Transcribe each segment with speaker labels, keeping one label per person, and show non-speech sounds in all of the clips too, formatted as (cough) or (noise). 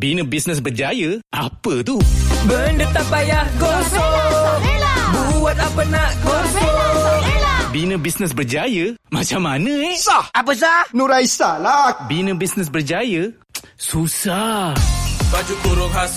Speaker 1: Bina bisnes berjaya? Apa tu?
Speaker 2: Benda tak payah gosok Buat apa nak gosok
Speaker 1: Bina bisnes berjaya? Macam mana eh?
Speaker 3: Sah!
Speaker 2: Apa sah?
Speaker 3: Nuraisa lah.
Speaker 1: Bina bisnes berjaya? Susah.
Speaker 4: Baju kurung khas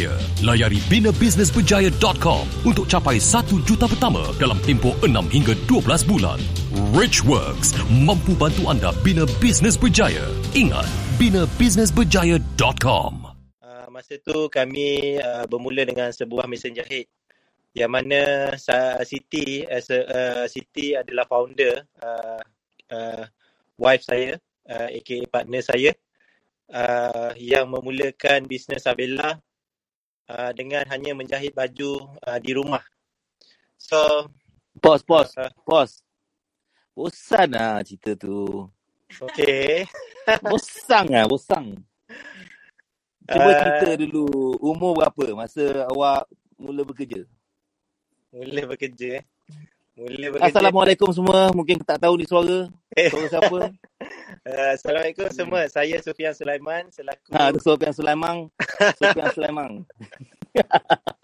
Speaker 5: Layari binabusinessberjaya.com untuk capai 1 juta pertama dalam tempoh 6 hingga 12 bulan. Rich Works mampu bantu anda bina bisnes berjaya. Ingat, binabusinessberjaya.com.
Speaker 6: Uh, masa tu kami uh, bermula dengan sebuah mesin jahit yang mana Siti as a, uh, Siti adalah founder uh, uh, wife saya uh, aka partner saya uh, yang memulakan bisnes Sabella uh, dengan hanya menjahit baju uh, di rumah. So
Speaker 7: Pause, pause,
Speaker 6: uh,
Speaker 7: pause. Bosan lah cerita tu.
Speaker 6: okay. (laughs)
Speaker 7: Bosang lah, bosang. Cuba
Speaker 6: Uh,
Speaker 7: cerita dulu, umur berapa masa awak mula bekerja?
Speaker 6: mula bekerja eh. Mula bekerja.
Speaker 7: Assalamualaikum semua, mungkin tak tahu ni suara. (laughs) Suara siapa? (laughs)
Speaker 6: uh, Assalamualaikum semua. Saya Sufian Sulaiman selaku
Speaker 7: Ha, tu Sofian Sulaiman. (laughs) Sofian Sulaiman.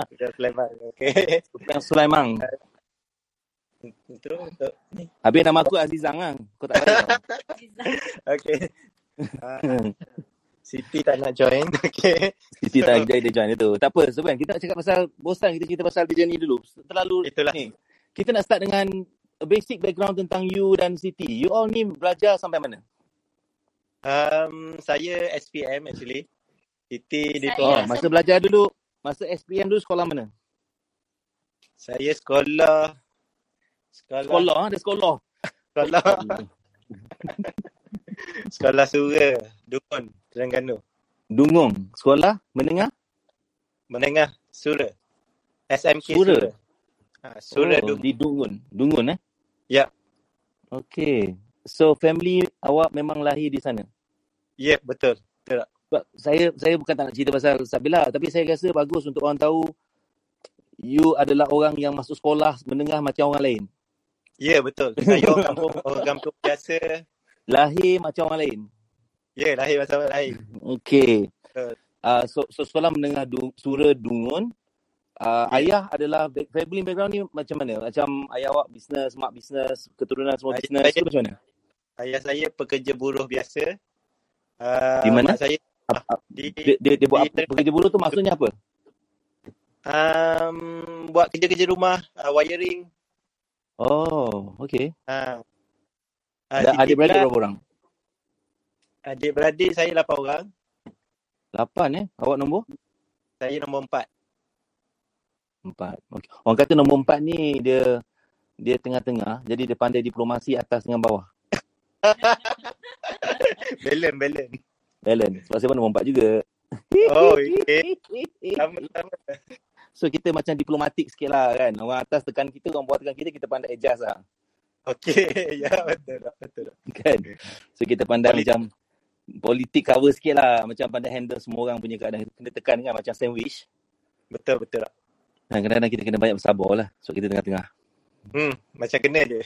Speaker 6: Sufian Sulaiman. Okay.
Speaker 7: Sofian Sulaiman.
Speaker 6: Itu untuk ni.
Speaker 7: Habis nama aku Azizang lah. Kau tak tahu. (laughs)
Speaker 6: Okay. Uh, Siti tak nak join. Okay.
Speaker 7: Siti
Speaker 6: So,
Speaker 7: tak join dia join itu. Tak apa, Sofian. Kita nak cakap pasal bosan. Kita cerita pasal dia ni dulu. Terlalu
Speaker 6: itulah.
Speaker 7: ni. Kita nak start dengan a basic background tentang you dan Siti. You all ni belajar sampai mana?
Speaker 6: Um, saya SPM actually. Siti dia
Speaker 7: Oh,
Speaker 6: tu.
Speaker 7: masa belajar dulu, masa SPM dulu sekolah mana?
Speaker 6: Saya sekolah. Sekolah.
Speaker 7: Sekolah, ah, ada sekolah.
Speaker 6: Sekolah. (laughs) sekolah Sura. Dukun. Terengganu.
Speaker 7: Dungong. Sekolah menengah?
Speaker 6: Menengah Sura. SMK
Speaker 7: Sura.
Speaker 6: Sura. Ha, Sura
Speaker 7: Oh,
Speaker 6: Dukun.
Speaker 7: di Dungun. Dungun eh?
Speaker 6: Ya.
Speaker 7: Okay. So family awak memang lahir di sana.
Speaker 6: Ya, betul. Betul tak?
Speaker 7: Sebab saya saya bukan tak nak cerita pasal Sabila, tapi saya rasa bagus untuk orang tahu you adalah orang yang masuk sekolah menengah macam orang lain.
Speaker 6: Ya, betul. Saya orang kampung, orang kampung biasa.
Speaker 7: Lahir macam orang lain.
Speaker 6: Ya, lahir masa lahir.
Speaker 7: Okay.
Speaker 6: Betul.
Speaker 7: Uh, so, so sekolah menengah du, Sura Dungun. Uh,
Speaker 6: Ya.
Speaker 7: ayah adalah family background ni macam mana? Macam ayah awak bisnes, mak bisnes, keturunan semua bisnes. macam mana?
Speaker 6: Ayah saya pekerja buruh biasa. Uh,
Speaker 7: Di mana?
Speaker 6: saya
Speaker 7: Ap- ap-
Speaker 6: di
Speaker 7: Dia, dia, dia buat
Speaker 6: di
Speaker 7: apa? Pekerja buruh tu maksudnya apa?
Speaker 6: um, buat kerja-kerja rumah, uh, wiring.
Speaker 7: Oh, okay.
Speaker 6: Uh, uh,
Speaker 7: Ada
Speaker 6: Siti
Speaker 7: adik-beradik
Speaker 6: pula,
Speaker 7: berapa orang?
Speaker 6: adik-beradik saya 8 orang.
Speaker 7: Lapan eh? Awak nombor?
Speaker 6: Saya nombor 4.
Speaker 7: Empat. Okay. Orang kata nombor empat ni dia dia tengah-tengah. Jadi dia pandai diplomasi atas dengan bawah.
Speaker 6: Balance, balance.
Speaker 7: Balance. Sebab saya pun nombor empat juga.
Speaker 6: Oh, okay. Sama-sama. (laughs)
Speaker 7: So kita macam diplomatik sikit lah kan. Orang atas tekan kita, orang bawah tekan kita, kita pandai adjust lah.
Speaker 6: Okay, (laughs) ya betul tak, betul tak.
Speaker 7: Kan? So kita pandai
Speaker 6: Politik.
Speaker 7: macam politik cover sikit lah. Macam pandai handle semua orang punya keadaan. Kena tekan kan macam sandwich.
Speaker 6: Betul, betul tak.
Speaker 7: Dan kadang-kadang kita kena banyak bersabar lah. So kita tengah-tengah.
Speaker 6: Hmm, macam kena je.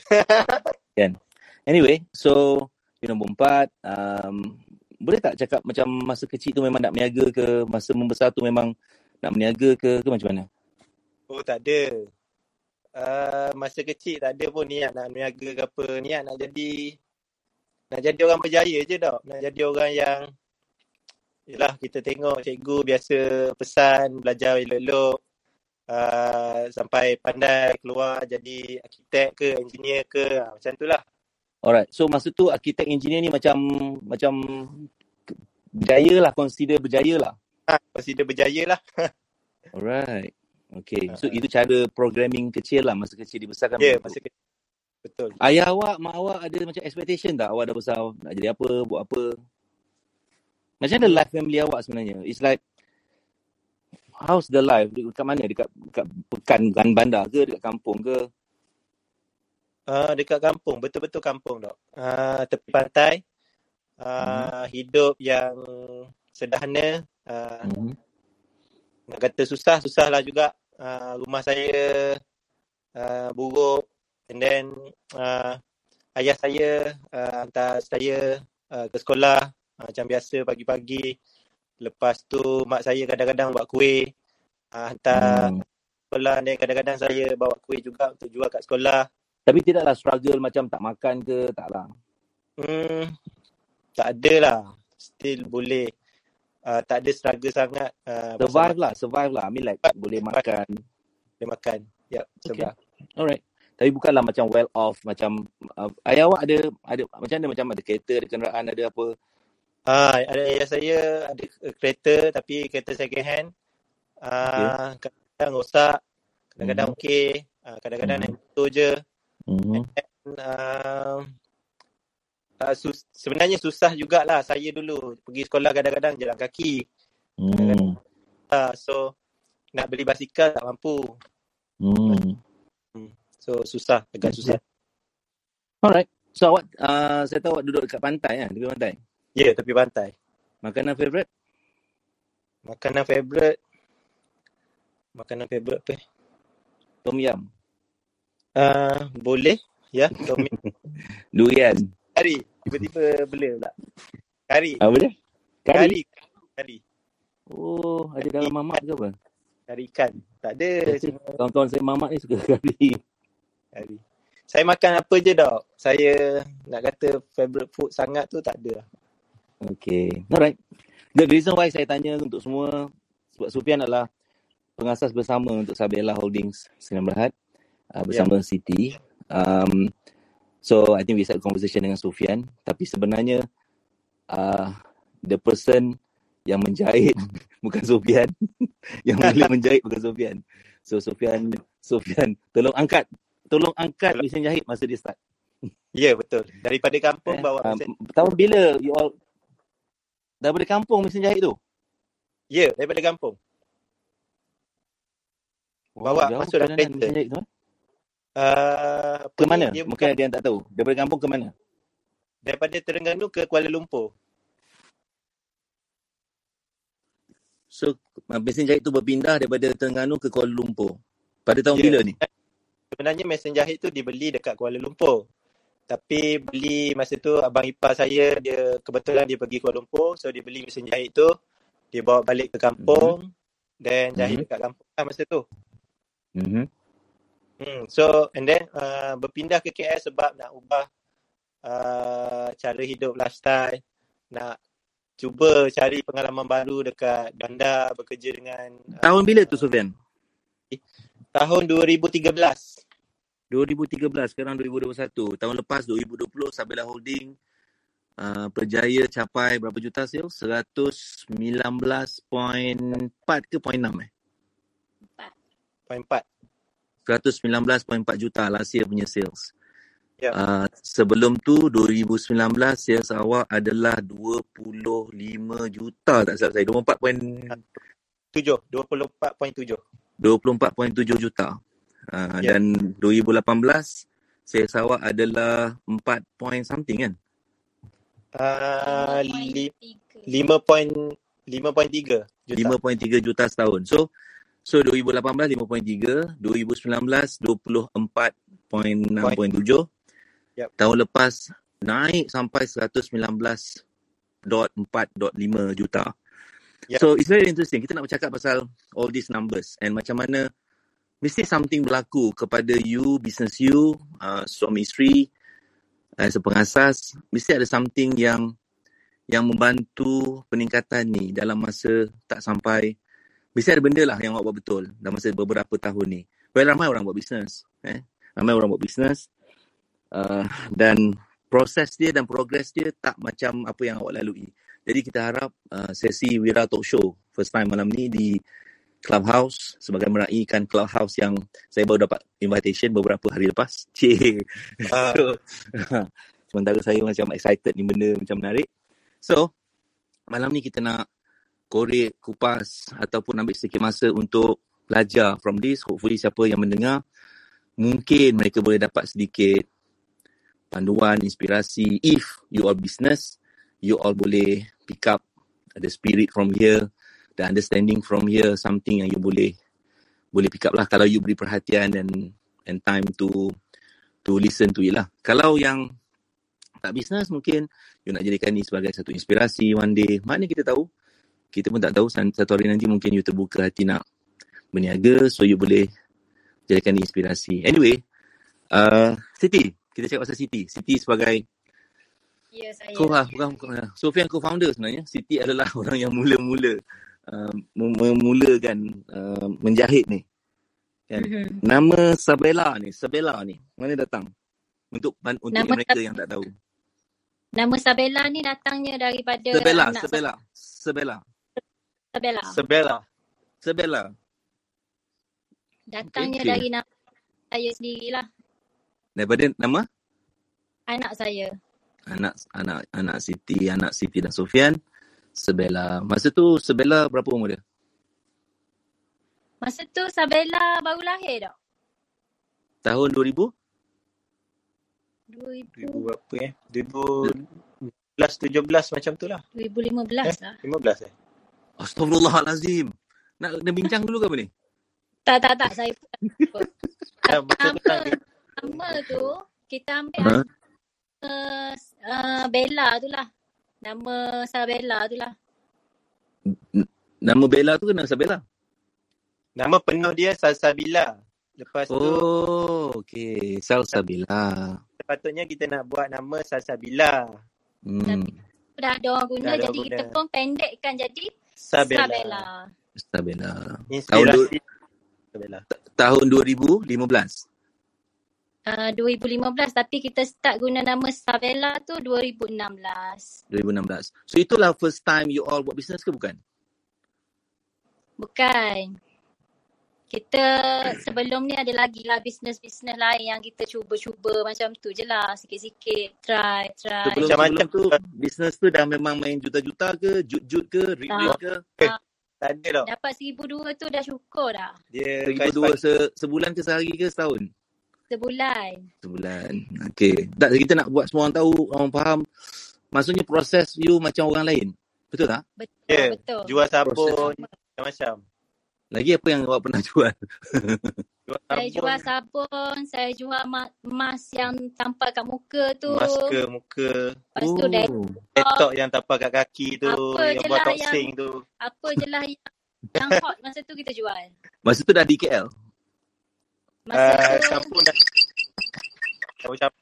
Speaker 7: Kan? (laughs) Anyway, so you nombor empat. Um, boleh tak cakap macam masa kecil tu memang nak meniaga ke? Masa membesar tu memang nak meniaga ke? Ke macam mana?
Speaker 6: Oh, tak ada. Uh, masa kecil tak ada pun niat nak berniaga ke apa. Niat nak jadi nak jadi orang berjaya je tau. Nak jadi orang yang Yelah, kita tengok cikgu biasa pesan, belajar elok-elok. Uh, sampai pandai keluar jadi arkitek ke, engineer ke. Ha, macam tu lah.
Speaker 7: Alright. So masa tu arkitek engineer ni macam macam berjaya lah. Consider berjaya lah.
Speaker 6: Ha, consider berjaya lah. (laughs)
Speaker 7: Alright. Okay. So
Speaker 6: Uh,
Speaker 7: itu cara programming kecil lah. Masa kecil dibesarkan
Speaker 6: ya,
Speaker 7: tu.
Speaker 6: masa kecil. Betul.
Speaker 7: Ayah awak, mak awak ada macam expectation tak? Awak dah besar nak jadi apa, buat apa? Macam mana life family awak sebenarnya? It's like how's the life? Dekat mana? Dekat, dekat pekan, pekan bandar ke? Dekat kampung ke?
Speaker 6: Uh, dekat kampung, betul-betul kampung dok. Uh, tepi pantai. Uh, hidup yang sederhana. Uh,
Speaker 7: Hmm.
Speaker 6: nak kata susah, susahlah juga. Uh, rumah saya uh, buruk. And then uh, ayah saya uh, hantar saya uh, ke sekolah uh, macam biasa pagi-pagi. Lepas tu mak saya kadang-kadang buat kuih. Uh, hantar
Speaker 7: Hmm.
Speaker 6: sekolah dan kadang-kadang saya bawa kuih juga untuk jual kat sekolah.
Speaker 7: Tapi tidaklah struggle macam tak makan ke? Taklah.
Speaker 6: Hmm, tak ada lah. Still boleh. Uh, tak ada struggle sangat. Uh,
Speaker 7: Survive lah, survive lah. I mean like boleh makan.
Speaker 6: Boleh makan. Yep,
Speaker 7: Okay.
Speaker 6: sebab.
Speaker 7: Alright. Tapi bukanlah macam well off macam uh, ayah awak ada ada macam mana macam ada kereta, ada kenderaan, ada apa?
Speaker 6: Ah, ada ayah saya ada kereta tapi kereta second hand. Ah, kadang-kadang rosak, kadang-kadang
Speaker 7: Mhm.
Speaker 6: okey, ah, kadang-kadang
Speaker 7: Mhm.
Speaker 6: naik motor je.
Speaker 7: Mhm.
Speaker 6: Uh, uh, sus- sebenarnya susah jugalah saya dulu pergi sekolah kadang-kadang jalan kaki.
Speaker 7: Hmm.
Speaker 6: Uh, so nak beli basikal tak mampu.
Speaker 7: Hmm.
Speaker 6: So susah, agak susah.
Speaker 7: Alright. So awak uh, saya tahu awak duduk dekat pantai kan, tepi pantai.
Speaker 6: Ya, yeah, tepi pantai.
Speaker 7: Makanan favorite?
Speaker 6: Makanan favourite Makanan favourite apa?
Speaker 7: Tom yum.
Speaker 6: Uh, boleh. Ya, tom yum. (laughs)
Speaker 7: Durian.
Speaker 6: Kari. Tiba-tiba bela pula. Kari.
Speaker 7: Apa dia? Kari.
Speaker 6: Kari. Kari.
Speaker 7: Oh, ada dalam mamak ke apa?
Speaker 6: Kari ikan. Tak ada.
Speaker 7: Kawan-kawan saya mamak ni suka (laughs) kari.
Speaker 6: kari. Saya makan apa je dok. Saya nak kata favourite food sangat tu tak ada.
Speaker 7: Okay. Alright. The reason why saya tanya untuk semua sebab Sufian adalah pengasas bersama untuk Sabella Holdings Sdn Bhd uh, bersama yeah. Siti. Um, so I think we start conversation dengan Sufian tapi sebenarnya uh, the person yang menjahit (laughs) bukan Sufian (laughs) yang boleh (laughs) menjahit bukan Sufian. So Sufian Sufian tolong angkat tolong angkat mesin jahit masa dia start.
Speaker 6: Ya, betul. Daripada kampung
Speaker 7: Eh,
Speaker 6: bawa
Speaker 7: um,
Speaker 6: mesin.
Speaker 7: tahun bila you all daripada kampung mesin jahit tu?
Speaker 6: Ya, daripada kampung. Bawa
Speaker 7: jauh
Speaker 6: masuk dalam kereta.
Speaker 7: mesin jahit tu. eh?
Speaker 6: Uh,
Speaker 7: Ke mana?
Speaker 6: Dia
Speaker 7: Mungkin
Speaker 6: bukan
Speaker 7: ada yang tak tahu. Daripada kampung ke mana?
Speaker 6: daripada Terengganu ke Kuala Lumpur.
Speaker 7: So, uh, mesin jahit tu berpindah daripada Terengganu ke Kuala Lumpur. Pada tahun
Speaker 6: Ya.
Speaker 7: bila ni?
Speaker 6: Sebenarnya mesin jahit tu dibeli dekat Kuala Lumpur. Tapi beli masa tu abang ipar saya dia kebetulan dia pergi Kuala Lumpur so dia beli mesin jahit tu dia bawa balik ke kampung dan jahit
Speaker 7: Mhm.
Speaker 6: dekat kampung lah masa tu.
Speaker 7: Mm-hmm.
Speaker 6: Hmm, so and then uh, berpindah ke KL sebab nak ubah uh, cara hidup lifestyle, nak cuba cari pengalaman baru dekat bandar bekerja dengan uh,
Speaker 7: Tahun bila tu, Sofian?
Speaker 6: tahun 2013.
Speaker 7: 2013, sekarang 2021. Tahun lepas, 2020, Sabella Holding uh, berjaya capai berapa juta sales? 119.4 ke point 6 eh?
Speaker 6: Poin 4.
Speaker 7: 119.4 juta last year punya sales.
Speaker 6: Ya.
Speaker 7: Uh, sebelum tu 2019 sales awak adalah 25 juta tak salah saya 24 point
Speaker 6: 7, 24.7.
Speaker 7: 24.7 juta. Uh,
Speaker 6: Ya.
Speaker 7: dan 2018 sales awak adalah 4 point something kan?
Speaker 6: Uh, li, 5.5.3 juta.
Speaker 7: 5.3 juta setahun. So so 2018 5.3, 2019 24.6.7.
Speaker 6: Yep.
Speaker 7: Tahun lepas naik sampai 119.4.5 juta.
Speaker 6: Yep.
Speaker 7: So it's very interesting. Kita nak bercakap pasal all these numbers and macam mana mesti something berlaku kepada you, business you, uh, suami isteri, as a pengasas, mesti ada something yang yang membantu peningkatan ni dalam masa tak sampai mesti ada benda lah yang awak buat betul dalam masa beberapa tahun ni. Well, ramai orang buat bisnes. Eh? Ramai orang buat bisnes. Uh, dan proses dia dan progress dia tak macam apa yang awak lalui. Jadi kita harap uh, sesi Wira Talk Show first time malam ni di Clubhouse sebagai meraihkan Clubhouse yang saya baru dapat invitation beberapa hari lepas. (laughs) Cik. So, (laughs) sementara saya macam excited ni benda macam menarik. So, malam ni kita nak korek, kupas ataupun ambil sedikit masa untuk belajar from this. Hopefully siapa yang mendengar, mungkin mereka boleh dapat sedikit panduan, inspirasi. If you are business, you all boleh pick up the spirit from here, the understanding from here, something yang you boleh boleh pick up lah kalau you beri perhatian and and time to to listen to it lah. Kalau yang tak business mungkin you nak jadikan ni sebagai satu inspirasi one day. Mana kita tahu? Kita pun tak tahu satu hari nanti mungkin you terbuka hati nak berniaga so you boleh jadikan inspirasi. Anyway, uh, Siti, kita cakap pasal Siti. Siti sebagai
Speaker 3: Ya, saya.
Speaker 7: Kau lah, bukan, bukan. Sofian co-founder sebenarnya. Siti adalah (laughs) orang yang mula-mula uh, memulakan uh, menjahit ni. Kan?
Speaker 3: Mhm.
Speaker 7: Nama Sabella ni, Sabella ni, mana datang? Untuk untuk
Speaker 3: Nama
Speaker 7: mereka
Speaker 3: Sab-
Speaker 7: yang tak tahu.
Speaker 3: Nama Sabella ni datangnya daripada
Speaker 7: Sabella,
Speaker 3: anak
Speaker 7: Sabella, Sabella,
Speaker 3: Sabella.
Speaker 6: Sebella.
Speaker 7: Sabella.
Speaker 3: Datangnya
Speaker 7: Okay.
Speaker 3: dari nama saya sendirilah.
Speaker 7: Daripada nama
Speaker 3: Anak saya.
Speaker 7: anak anak anak Siti, anak Siti dan Sofian, Sabella. Masa tu Sabella berapa umur dia?
Speaker 3: Masa tu Sabella baru lahir tak?
Speaker 7: Tahun 2000?
Speaker 3: 2000,
Speaker 6: 2000 berapa eh? 2016, 17 macam tu lah.
Speaker 3: 2015 lah.
Speaker 6: 15 eh?
Speaker 7: Astagfirullahalazim. Nak kena bincang dulu ke apa ni?
Speaker 3: Tak, tak, tak. Saya pun (laughs)
Speaker 6: Ya, betul
Speaker 3: nama, nama tu kita ambil
Speaker 7: Ha?
Speaker 3: uh, uh, Bella tu lah. Nama Sabella tu lah.
Speaker 7: Nama Bella tu kena Sabella.
Speaker 6: Nama penuh dia Salsabila. Lepas tu
Speaker 7: Oh, okey. Salsabila.
Speaker 6: sepatutnya kita nak buat nama Salsabila.
Speaker 7: Hmm.
Speaker 3: Dah ada orang guna
Speaker 6: Dah
Speaker 3: jadi
Speaker 6: orang
Speaker 3: kita
Speaker 6: guna.
Speaker 3: pun pendekkan jadi
Speaker 6: Sabella.
Speaker 3: Sabella.
Speaker 7: Sabella. Tahun, du-
Speaker 6: Inspirasi
Speaker 7: tahun 2015.
Speaker 3: Uh, 2015 tapi kita start guna nama Sabella tu 2016.
Speaker 7: 2016. So itulah first time you all buat business ke bukan?
Speaker 3: Bukan. Kita sebelum ni ada lagi lah bisnes-bisnes lain yang kita cuba-cuba macam tu je lah. Sikit-sikit, try, try.
Speaker 7: Sebelum, sebelum tu business tu dah memang main juta-juta ke, jut-jut ke, rit-rit ke?
Speaker 6: Tak ada tau.
Speaker 3: Dapat seribu dua tu dah syukur dah.
Speaker 6: Dia
Speaker 7: Seribu dua se, sebulan ke sehari ke setahun?
Speaker 3: Sebulan.
Speaker 7: Sebulan. Okey. Tak kita nak buat semua orang tahu, orang faham. Maksudnya proses you macam orang lain. Betul tak?
Speaker 3: Betul,
Speaker 6: Ya,
Speaker 3: betul.
Speaker 6: Jual sabun macam-macam.
Speaker 7: Lagi apa yang awak pernah (laughs) jual?
Speaker 6: Jual
Speaker 3: Saya
Speaker 6: sabun,
Speaker 3: jual sabun, saya jual ma- mask yang tampal kat muka tu.
Speaker 6: masker muka,
Speaker 3: Lepas tu dah
Speaker 6: laptop yang tampal kat kaki tu,
Speaker 3: Apa
Speaker 6: yang buat toxing tu.
Speaker 3: apa je lah yang, yang hot masa tu kita jual.
Speaker 7: Masa tu dah di KL?
Speaker 3: Masa
Speaker 6: Uh,
Speaker 3: tu
Speaker 6: dah. Campur campur.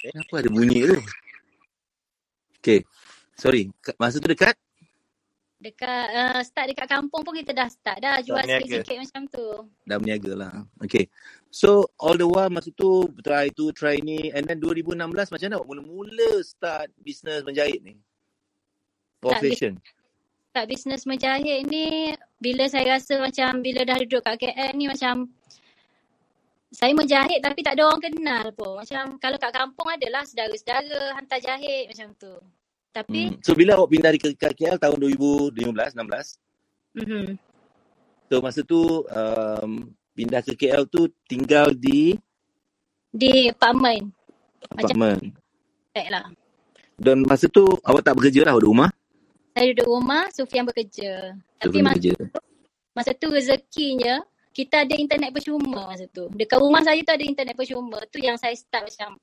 Speaker 7: Kenapa ada bunyi tu? Okay. Sorry. Masa tu dekat?
Speaker 3: Dekat uh, start dekat kampung pun kita dah start dah jual sikit-sikit macam tu.
Speaker 7: Dah berniaga lah. Okay. So, all the while masa tu try tu, try ni. And then 2016 macam mana mula-mula start business menjahit ni? Fashion.
Speaker 3: Tak bisnes menjahit ni bila saya rasa macam bila dah duduk kat KL ni macam saya menjahit tapi tak ada orang kenal pun. Macam kalau kat kampung adalah saudara-saudara hantar jahit macam tu. Tapi
Speaker 7: Hmm. So, bila awak pindah ke ke KL tahun 2015, 16?
Speaker 3: mm-hmm.
Speaker 7: So, masa tu um, pindah ke KL tu tinggal di
Speaker 3: di apartmen
Speaker 7: apartmen.
Speaker 3: tak lah.
Speaker 7: Dan masa tu awak tak bekerja lah di rumah?
Speaker 3: Saya duduk rumah, Sufian bekerja.
Speaker 7: So,
Speaker 3: Tapi masa,
Speaker 7: bekerja.
Speaker 3: masa tu rezekinya kita ada internet percuma masa tu. Dekat rumah saya tu ada internet percuma. Tu yang saya start macam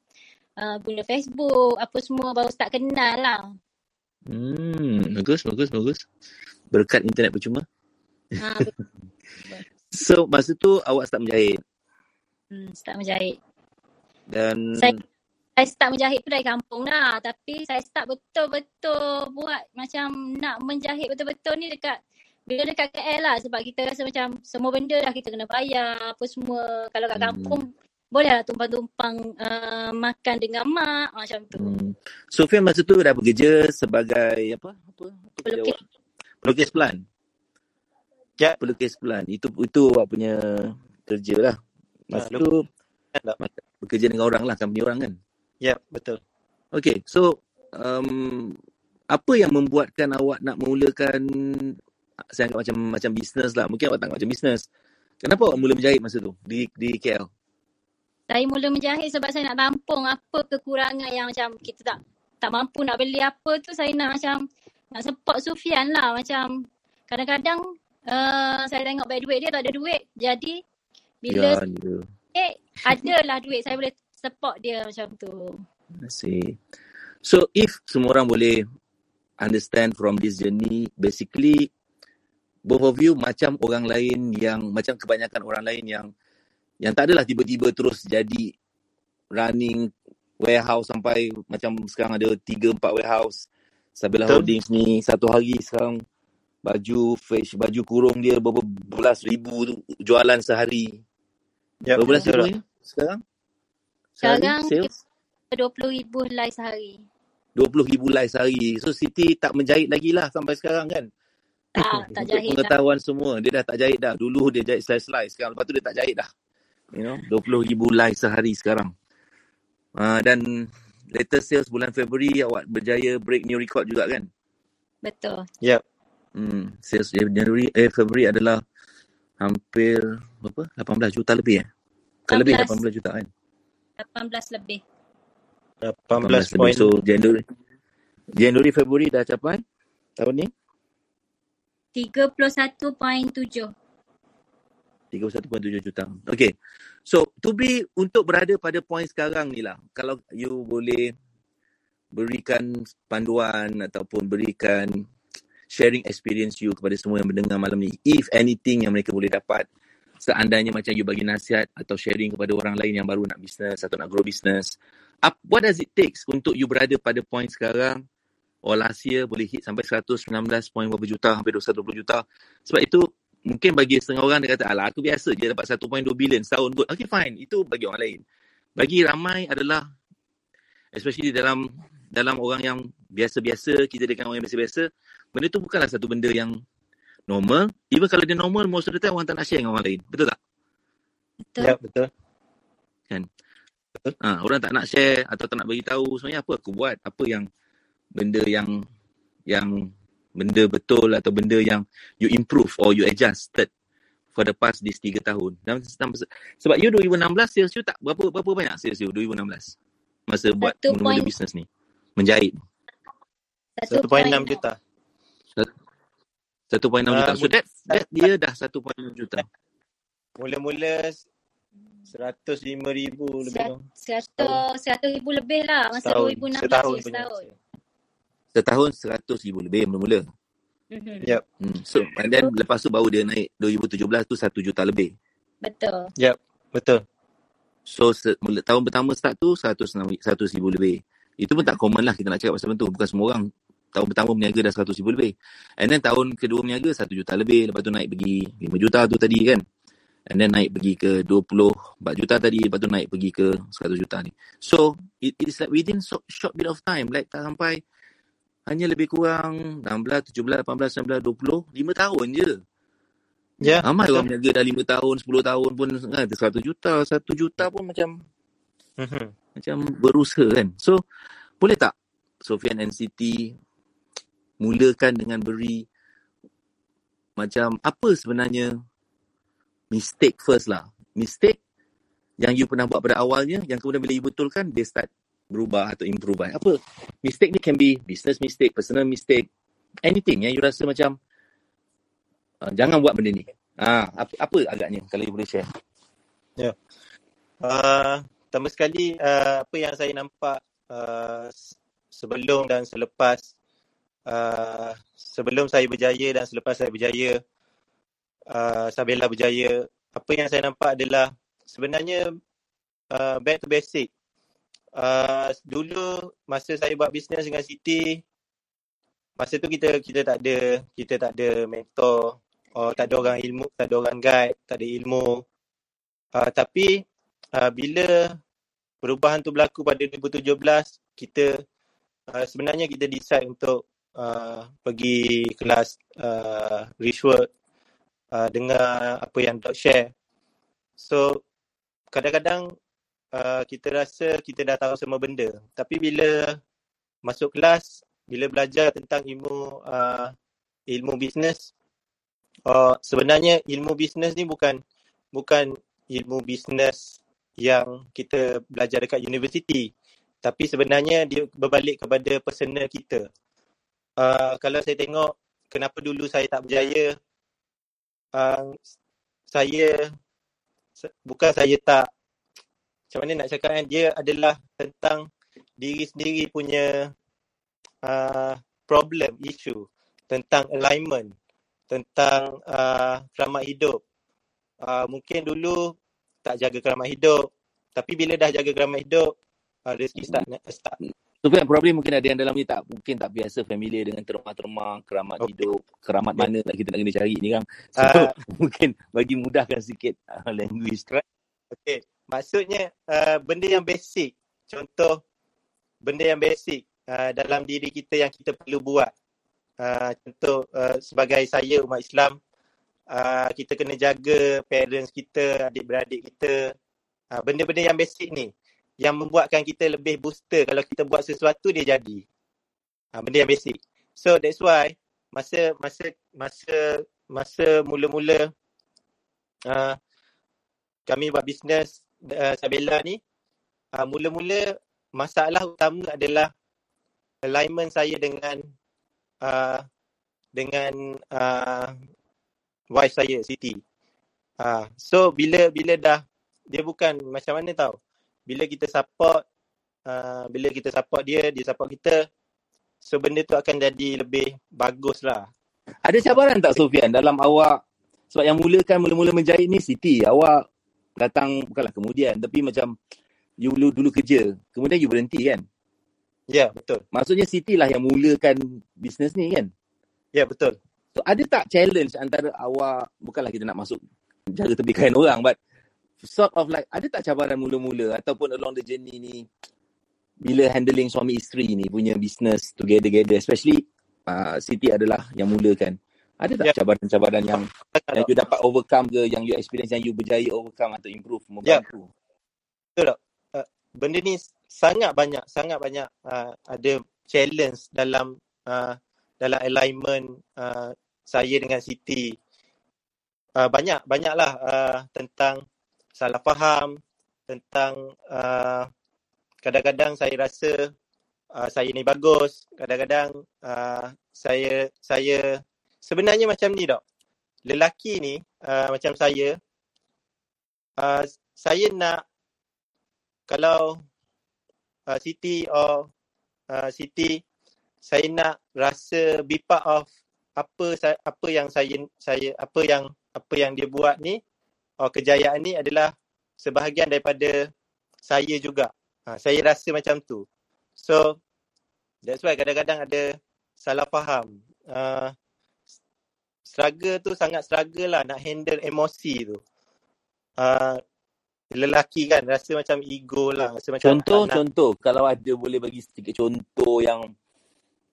Speaker 3: uh, guna Facebook, apa semua baru start kenal lah.
Speaker 7: Hmm, bagus, bagus, bagus. Berkat internet percuma. (laughs)
Speaker 3: Ha,
Speaker 7: So, masa tu awak start menjahit.
Speaker 3: hmm, start menjahit.
Speaker 7: Dan
Speaker 3: Saya saya start menjahit tu dari kampung lah. Tapi saya start betul-betul buat macam nak menjahit betul-betul ni dekat bila dekat KL lah. Sebab kita rasa macam semua benda dah kita kena bayar apa semua. Kalau kat
Speaker 7: Hmm.
Speaker 3: kampung boleh lah tumpang-tumpang uh, makan dengan mak macam tu.
Speaker 7: Hmm. Sofian masa tu dah bekerja sebagai apa? Apa? apa
Speaker 3: Pelukis.
Speaker 7: Pelukis pelan.
Speaker 6: Ya.
Speaker 7: Pelukis pelan. Itu itu awak punya kerja lah. Masa
Speaker 6: Ah,
Speaker 7: tu
Speaker 6: tak?
Speaker 7: bekerja dengan orang lah, company orang kan.
Speaker 6: Ya, betul.
Speaker 7: Okay, so um, Apa yang membuatkan awak nak memulakan saya anggap macam macam bisnes lah. Mungkin awak tak anggap macam bisnes. Kenapa awak mula menjahit masa tu di di KL?
Speaker 3: Saya mula menjahit sebab saya nak tampung apa kekurangan yang macam kita tak tak mampu nak beli apa tu saya nak macam nak support Sufian lah macam kadang-kadang uh, saya tengok baik duit dia tak ada duit jadi bila
Speaker 7: Ya, ya.
Speaker 3: eh ada lah duit saya boleh support dia macam tu.
Speaker 7: I see. So if semua orang boleh understand from this journey, basically both of you macam orang lain yang macam kebanyakan orang lain yang yang tak adalah tiba-tiba terus jadi running warehouse sampai macam sekarang ada 3 4 warehouse. Sabila
Speaker 6: Betul.
Speaker 7: Holdings ni satu hari sekarang baju fresh baju kurung dia berapa belas ribu tu jualan sehari.
Speaker 6: Yep,
Speaker 7: Berapa belas ribu ya sekarang?
Speaker 3: Sekarang
Speaker 7: sales?
Speaker 3: kita 20 ribu helai sehari.
Speaker 7: 20 ribu live sehari. So Siti tak menjahit lagi lah sampai sekarang kan.
Speaker 3: Tak, tak jahit lah.
Speaker 7: pengetahuan semua. Dia dah tak jahit dah. Dulu dia jahit slice-slice. Sekarang lepas tu dia tak jahit dah. You know, 20 ribu live sehari sekarang. Uh, dan latest sales bulan Februari awak berjaya break new record juga kan?
Speaker 3: Betul.
Speaker 6: Yep.
Speaker 7: Hmm, sales Januari eh Februari adalah hampir berapa? 18 juta lebih eh? Bukan lebih
Speaker 3: 18.
Speaker 7: 18 juta kan?
Speaker 3: 18 lebih.
Speaker 6: 18
Speaker 7: lebih.
Speaker 6: point.
Speaker 7: So Januari Januari Februari dah capai tahun ni
Speaker 3: 31.7.
Speaker 7: 31.7 juta. Okay. So, to be, untuk berada pada point sekarang ni lah, kalau you boleh berikan panduan ataupun berikan sharing experience you kepada semua yang mendengar malam ni, if anything yang mereka boleh dapat, seandainya macam you bagi nasihat atau sharing kepada orang lain yang baru nak bisnes atau nak grow bisnes, what does it takes untuk you berada pada point sekarang or last year boleh hit sampai 119 point berapa juta, hampir 220 juta. Sebab itu mungkin bagi setengah orang dia kata alah aku biasa je dapat 1.2 bilion setahun good. Okay fine, itu bagi orang lain. Bagi ramai adalah especially dalam dalam orang yang biasa-biasa, kita dengan orang yang biasa-biasa, benda tu bukanlah satu benda yang normal. Even kalau dia normal, most of the time orang tak nak share dengan orang lain. Betul tak?
Speaker 3: Betul.
Speaker 6: Yep, betul.
Speaker 7: Ha, orang tak nak share atau tak nak bagi tahu sebenarnya apa aku buat, apa yang benda yang yang benda betul atau benda yang you improve or you adjusted for the past this 3 tahun. Dan sebab you 2016 sales you tak berapa berapa banyak sales you 2016 masa buat mula-mula bisnes ni. Menjahit
Speaker 6: 1.6 juta.
Speaker 7: 1.6
Speaker 6: Ah,
Speaker 7: juta. So that that dia dah 1.6 juta.
Speaker 6: Mula-mula 105 ribu lebih.
Speaker 3: Seratus, seratus ribu lebih lah masa
Speaker 6: Setahun.
Speaker 3: 2016
Speaker 6: Setahun punya.
Speaker 3: setahun.
Speaker 7: Setahun 100 ribu lebih mula-mula.
Speaker 3: Mhm.
Speaker 6: Yep.
Speaker 7: Hmm. So and then lepas tu baru dia naik 2017 tu 1 juta lebih.
Speaker 3: Betul.
Speaker 6: Betul.
Speaker 7: So se- mula, tahun pertama start tu 100 100 ribu lebih. Itu pun tak common lah kita nak cakap pasal benda tu. Bukan semua orang tahun pertama berniaga dah 100 ribu lebih. And then tahun kedua berniaga 1 juta lebih. Lepas tu naik pergi 5 juta tu tadi kan. And then naik pergi ke 24 juta tadi. Lepas tu naik pergi ke 100 juta ni. So it, it is like within so, short bit of time. Like tak sampai hanya lebih kurang 16, 17, 18, 19, 20, 5 tahun je.
Speaker 6: Ya.
Speaker 7: Ramai
Speaker 6: betul.
Speaker 7: orang berniaga dah 5 tahun, 10 tahun pun kan, 100 juta. 1 juta pun macam
Speaker 6: Mhm.
Speaker 7: macam berusaha kan. So, boleh tak Sofian NCT mulakan dengan beri macam apa sebenarnya mistake first lah. Mistake yang you pernah buat pada awalnya yang kemudian bila you betulkan dia start berubah atau improve. kan? Apa? Mistake ni can be business mistake, personal mistake, anything yang you rasa macam uh, jangan buat benda ni. Ah, apa, apa agaknya kalau you boleh share?
Speaker 6: Uh, pertama sekali uh, apa yang saya nampak uh, sebelum dan selepas uh, sebelum saya berjaya dan selepas saya berjaya uh, Sabella berjaya apa yang saya nampak adalah sebenarnya uh, back to basic uh, dulu masa saya buat bisnes dengan Siti masa tu kita kita tak ada kita tak ada mentor. Or tak ada orang ilmu tak ada orang guide tak ada ilmu. Uh, tapi uh, bila perubahan tu berlaku pada 2017 kita uh, sebenarnya kita decide untuk uh, pergi kelas uh, Richwork uh, dengar apa yang Dok share. So kadang-kadang uh, kita rasa kita dah tahu semua benda. Tapi bila masuk kelas bila belajar tentang ilmu uh, ilmu bisnes uh, sebenarnya ilmu bisnes ni bukan bukan ilmu bisnes yang kita belajar dekat universiti. Tapi sebenarnya dia berbalik kepada personal kita. Uh, kalau saya tengok kenapa dulu saya tak berjaya uh, saya bukan saya tak macam mana nak cakap kan dia adalah tentang diri sendiri punya uh, problem issue tentang alignment tentang uh, keramat hidup uh, mungkin dulu tak jaga keramat hidup tapi bila dah jaga keramat hidup uh, rezeki start start
Speaker 7: So kan problem mungkin ada yang dalam ni tak mungkin tak biasa familiar dengan terma-terma keramat okay. hidup, keramat okay. mana nak kita nak kena cari ni kan. So uh, (laughs) mungkin bagi mudahkan sikit uh, language.
Speaker 6: Okay. Maksudnya uh, benda yang basic. Contoh benda yang basic uh, dalam diri kita yang kita perlu buat. Uh, contoh uh, sebagai saya umat Islam uh, kita kena jaga parents kita, adik-beradik kita. Uh, benda-benda yang basic ni yang membuatkan kita lebih booster kalau kita buat sesuatu dia jadi. Ha, benda yang basic. So that's why masa masa masa masa mula-mula uh, kami buat bisnes uh, Sabella ni uh, mula-mula masalah utama adalah alignment saya dengan uh, dengan uh, wife saya Siti. Uh, so bila bila dah dia bukan macam mana tau. Bila kita support uh, bila kita support dia dia support kita so benda tu akan jadi lebih bagus lah.
Speaker 7: Ada cabaran tak Sofian dalam awak? Sebab yang mulakan mula-mula menjahit ni Siti awak datang bukanlah kemudian tapi macam you dulu, dulu kerja kemudian you berhenti kan?
Speaker 6: Ya yeah, betul.
Speaker 7: Maksudnya Siti lah yang mulakan bisnes ni kan?
Speaker 6: Ya yeah, betul.
Speaker 7: So ada tak challenge antara awak bukanlah kita nak masuk jaga tepi kain orang but sort of like ada tak cabaran mula-mula ataupun along the journey ni bila handling suami isteri ni punya business together-together especially uh, Siti adalah yang mulakan ada tak yeah. cabaran-cabaran yang yang you dapat overcome ke yang you experience yang you berjaya overcome atau improve membantu
Speaker 6: yeah. betul tak uh, benda ni sangat banyak sangat banyak uh, ada challenge dalam uh, dalam alignment uh, saya dengan Siti uh, banyak banyaklah uh, tentang salah faham tentang uh, kadang-kadang saya rasa uh, saya ni bagus, kadang-kadang uh, saya saya sebenarnya macam ni dok. Lelaki ni uh, macam saya uh, saya nak kalau uh, Siti or uh, Siti saya nak rasa be part of apa apa yang saya saya apa yang apa yang dia buat ni oh, kejayaan ni adalah sebahagian daripada saya juga. Ha, saya rasa macam tu. So, that's why kadang-kadang ada salah faham. Uh, struggle tu sangat struggle lah nak handle emosi tu. Uh, lelaki kan rasa macam ego lah. Rasa macam
Speaker 7: contoh, nak... contoh. Kalau ada boleh bagi sedikit contoh yang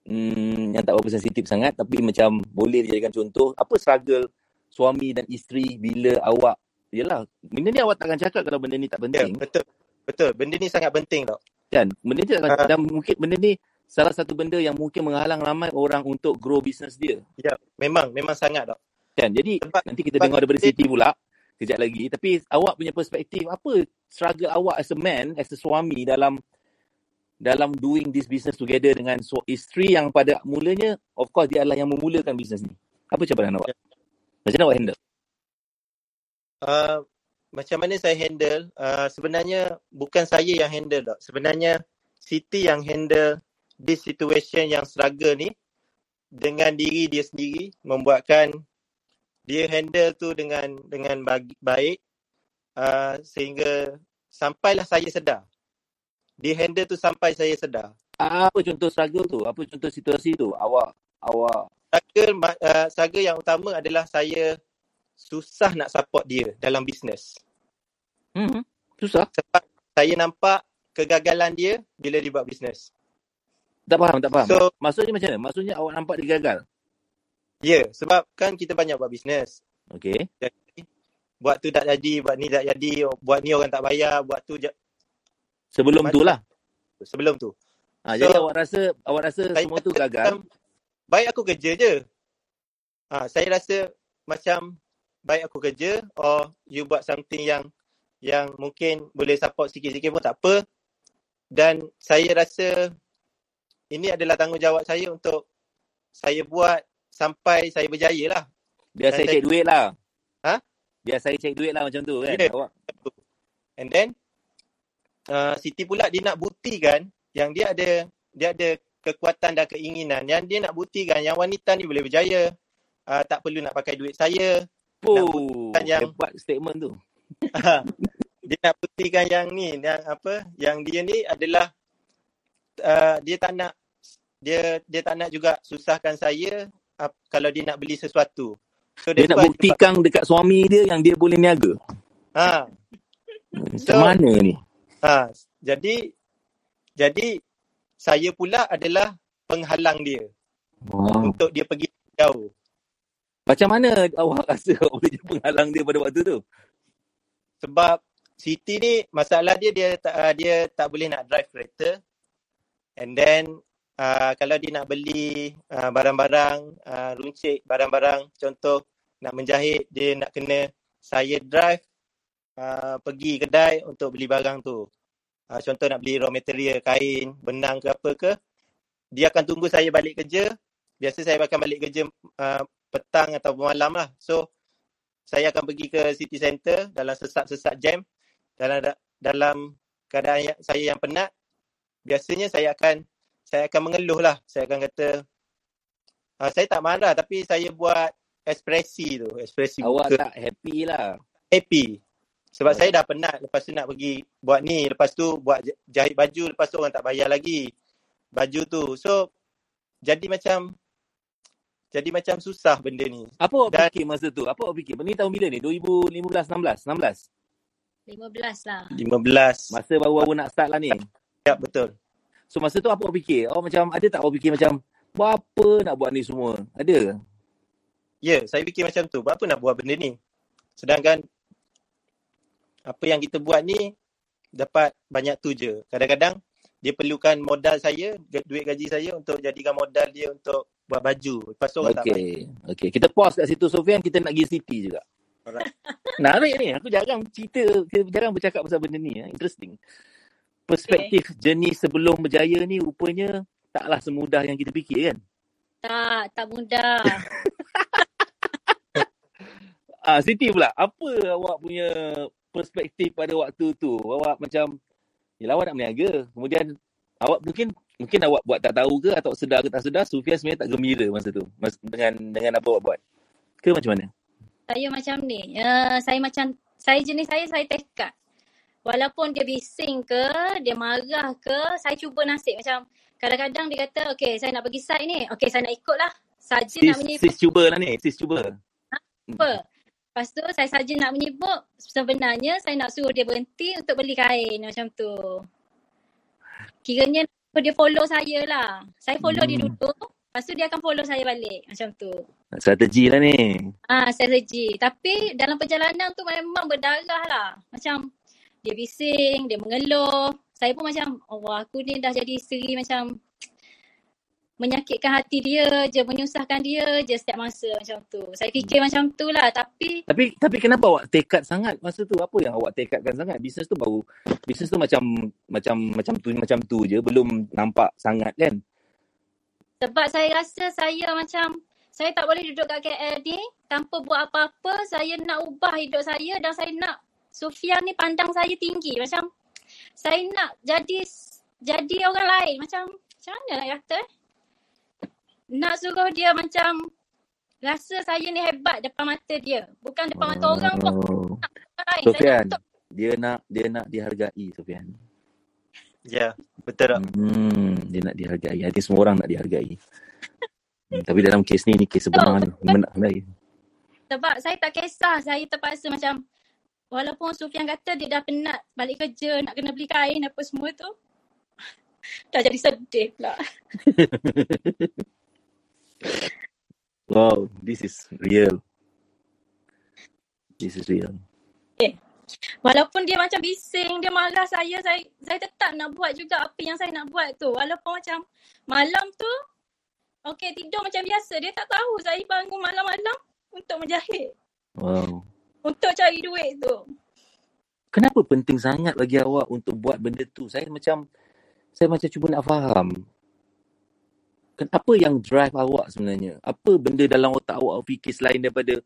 Speaker 7: hmm, yang tak berapa sensitif sangat tapi macam boleh dijadikan contoh. Apa struggle suami dan isteri bila awak Yelah, benda ni awak takkan cakap kalau benda ni tak ya, penting.
Speaker 6: Ya, betul. Betul. Benda ni sangat penting tau.
Speaker 7: Kan? Benda ni takkan, uh, dan mungkin benda ni salah satu benda yang mungkin menghalang ramai orang untuk grow business dia.
Speaker 6: Ya, memang. Memang sangat tau.
Speaker 7: Kan? Jadi, sebab, nanti kita dengar daripada Siti pula kejap lagi. Tapi awak punya perspektif, apa struggle awak as a man, as a suami dalam dalam doing this business together dengan so, isteri yang pada mulanya, of course, dia adalah yang memulakan business ni. Apa cabaran awak? Ya. Macam mana awak handle?
Speaker 6: Uh, macam mana saya handle uh, sebenarnya bukan saya yang handle tak sebenarnya Siti yang handle this situation yang struggle ni dengan diri dia sendiri membuatkan dia handle tu dengan dengan bagi, baik uh, sehingga sampailah saya sedar dia handle tu sampai saya sedar
Speaker 7: apa contoh struggle tu apa contoh situasi tu awak awak
Speaker 6: struggle uh, struggle yang utama adalah saya susah nak support dia dalam bisnes.
Speaker 7: Hmm. Susah.
Speaker 6: Sebab saya nampak kegagalan dia bila dia buat bisnes.
Speaker 7: Tak faham, tak faham. So, Maksudnya macam mana? Maksudnya awak nampak dia gagal?
Speaker 6: Ya, yeah, sebab kan kita banyak buat bisnes.
Speaker 7: Okay.
Speaker 6: Jadi, buat tu tak jadi, buat ni tak jadi, buat ni orang tak bayar, buat tu...
Speaker 7: Sebelum tu lah?
Speaker 6: Sebelum tu.
Speaker 7: Ah,
Speaker 6: So,
Speaker 7: jadi awak rasa awak rasa
Speaker 6: saya
Speaker 7: semua tu gagal?
Speaker 6: baik aku kerja je. Ah, saya rasa macam baik aku kerja or you buat something yang yang mungkin boleh support sikit-sikit pun tak apa. Dan saya rasa ini adalah tanggungjawab saya untuk saya buat sampai saya berjaya lah.
Speaker 7: Biar saya
Speaker 6: saya
Speaker 7: cek duit lah.
Speaker 6: Ha?
Speaker 7: Biar saya cek duit lah macam tu kan.
Speaker 6: Ya.
Speaker 7: Awak
Speaker 6: And then uh, Siti pula dia nak buktikan yang dia ada dia ada kekuatan dan keinginan yang dia nak buktikan yang wanita ni boleh berjaya. Uh, tak perlu nak pakai duit saya.
Speaker 7: Oh,
Speaker 6: yang
Speaker 7: hebat statement tu. (laughs)
Speaker 6: dia nak buktikan yang ni yang apa yang dia ni adalah uh, dia tak nak dia dia tak nak juga susahkan saya uh, kalau dia nak beli sesuatu. So
Speaker 7: Dia nak buktikan dekat suami dia yang dia boleh niaga.
Speaker 6: ha
Speaker 7: Macam
Speaker 6: So,
Speaker 7: mana ni?
Speaker 6: ha jadi jadi saya pula adalah penghalang dia
Speaker 7: Wow.
Speaker 6: untuk dia pergi jauh.
Speaker 7: Macam mana awak (laughs) rasa awak boleh jadi penghalang dia pada waktu tu?
Speaker 6: Sebab Siti ni masalah dia dia tak uh, dia tak boleh nak drive kereta. And then uh, kalau dia nak beli uh, barang-barang uh, runcit, barang-barang contoh nak menjahit, dia nak kena saya drive uh, pergi kedai untuk beli barang tu. Uh, contoh nak beli raw material, kain, benang ke apa ke, dia akan tunggu saya balik kerja. Biasa saya akan balik kerja uh, petang atau malam lah. So saya akan pergi ke city center dalam sesak-sesak jam dalam dalam keadaan saya yang penat biasanya saya akan saya akan mengeluh lah saya akan kata uh, saya tak marah tapi saya buat ekspresi tu ekspresi
Speaker 7: Awak
Speaker 6: muka
Speaker 7: tak happy lah.
Speaker 6: happy sebab
Speaker 7: Oh.
Speaker 6: saya dah penat lepas tu nak pergi buat ni lepas tu buat jahit baju lepas tu orang tak bayar lagi baju tu so jadi macam jadi macam susah benda ni
Speaker 7: Apa awak
Speaker 6: dan
Speaker 7: fikir masa tu? Apa awak fikir? Ni tahun bila ni? 2015, 16? 16?
Speaker 3: 15 lah.
Speaker 6: 15
Speaker 7: Masa baru-baru nak start lah ni.
Speaker 6: ya betul
Speaker 7: So masa tu apa awak fikir? Awak macam, ada tak awak fikir macam, buat apa nak buat ni semua? Ada?
Speaker 6: Ya, saya fikir macam tu. Buat apa nak buat benda ni? Sedangkan apa yang kita buat ni dapat banyak tu je. Kadang-kadang dia perlukan modal saya, duit gaji saya untuk jadikan modal dia untuk buat baju. Lepas tu orang tak bayar.
Speaker 7: Okay. Okay. Kita pause kat situ Sofian, kita nak pergi City juga.
Speaker 6: Alright.
Speaker 7: Menarik ni. Aku jarang cerita, jarang bercakap pasal benda ni. Interesting. Perspektif journey sebelum berjaya ni rupanya taklah semudah yang kita fikir kan?
Speaker 3: Tak, tak mudah. (laughs)
Speaker 7: Ah, Siti pula, apa awak punya perspektif pada waktu tu? Awak macam, yelah awak nak berniaga. Kemudian awak mungkin mungkin awak buat tak tahu ke atau sedar ke tak sedar, Sufian sebenarnya tak gembira masa tu mas, dengan dengan apa awak buat. Ke macam mana?
Speaker 3: saya macam ni. Uh, saya macam, saya jenis saya, saya tekad. Walaupun dia bising ke, dia marah ke, saya cuba nasib. Macam kadang-kadang dia kata, okay saya nak pergi site ni. Okay saya nak ikut lah. Saja nak
Speaker 7: Sis,
Speaker 3: menyibuk
Speaker 7: sis cuba lah ni, sis cuba.
Speaker 3: apa. Lepas tu saya saja nak menyibuk. Sebenarnya saya nak suruh dia berhenti untuk beli kain macam tu. Kiranya dia follow saya lah. Saya follow dia
Speaker 7: Hmm.
Speaker 3: dulu. Lepas tu dia akan follow saya balik macam tu.
Speaker 7: Strategi lah ni.
Speaker 3: Ah, strategi. Tapi dalam perjalanan tu memang berdarah lah. Macam dia bising, dia mengeluh. Saya pun macam, oh aku ni dah jadi isteri macam menyakitkan hati dia je, menyusahkan dia je setiap masa macam tu. Saya fikir macam tu lah. Tapi
Speaker 7: Tapi tapi kenapa awak tekad sangat masa tu? Apa yang awak tekadkan sangat? Bisnes tu baru bisnes tu macam macam macam tu macam tu je, belum nampak sangat kan?
Speaker 3: sebab saya rasa saya macam, saya tak boleh duduk kat KL ni tanpa buat apa-apa. Saya nak ubah hidup saya dan saya nak Sufian ni pandang saya tinggi. Macam saya nak jadi jadi orang lain. Macam macam mana nak kata eh? Nak suruh dia macam rasa saya ni hebat depan mata dia. Bukan depan mata orang pun.
Speaker 7: Oh.
Speaker 3: Saya
Speaker 7: Sofian, dia nak dia nak dihargai Sofian.
Speaker 6: Ya, betul tak?
Speaker 7: Hmm, dia nak dihargai. I think semua orang nak dihargai. Hmm, tapi dalam kes ni, ni kes sebenar ni. Menak sebenarnya.
Speaker 3: Sebab saya tak kisah. Saya terpaksa macam walaupun Sufian kata dia dah penat balik kerja nak kena beli kain apa semua tu. (laughs) dah jadi sedih pula. (laughs)
Speaker 7: Wow, this is real. This is real.
Speaker 3: Walaupun dia macam bising, dia marah saya, saya saya tetap nak buat juga apa yang saya nak buat tu. Walaupun macam malam tu, okey tidur macam biasa. Dia tak tahu saya bangun malam-malam untuk menjahit.
Speaker 7: Wow.
Speaker 3: Untuk cari duit tu.
Speaker 7: Kenapa penting sangat bagi awak untuk buat benda tu? Saya macam saya macam cuba nak faham. Apa yang drive awak sebenarnya? Apa benda dalam otak awak fikir selain daripada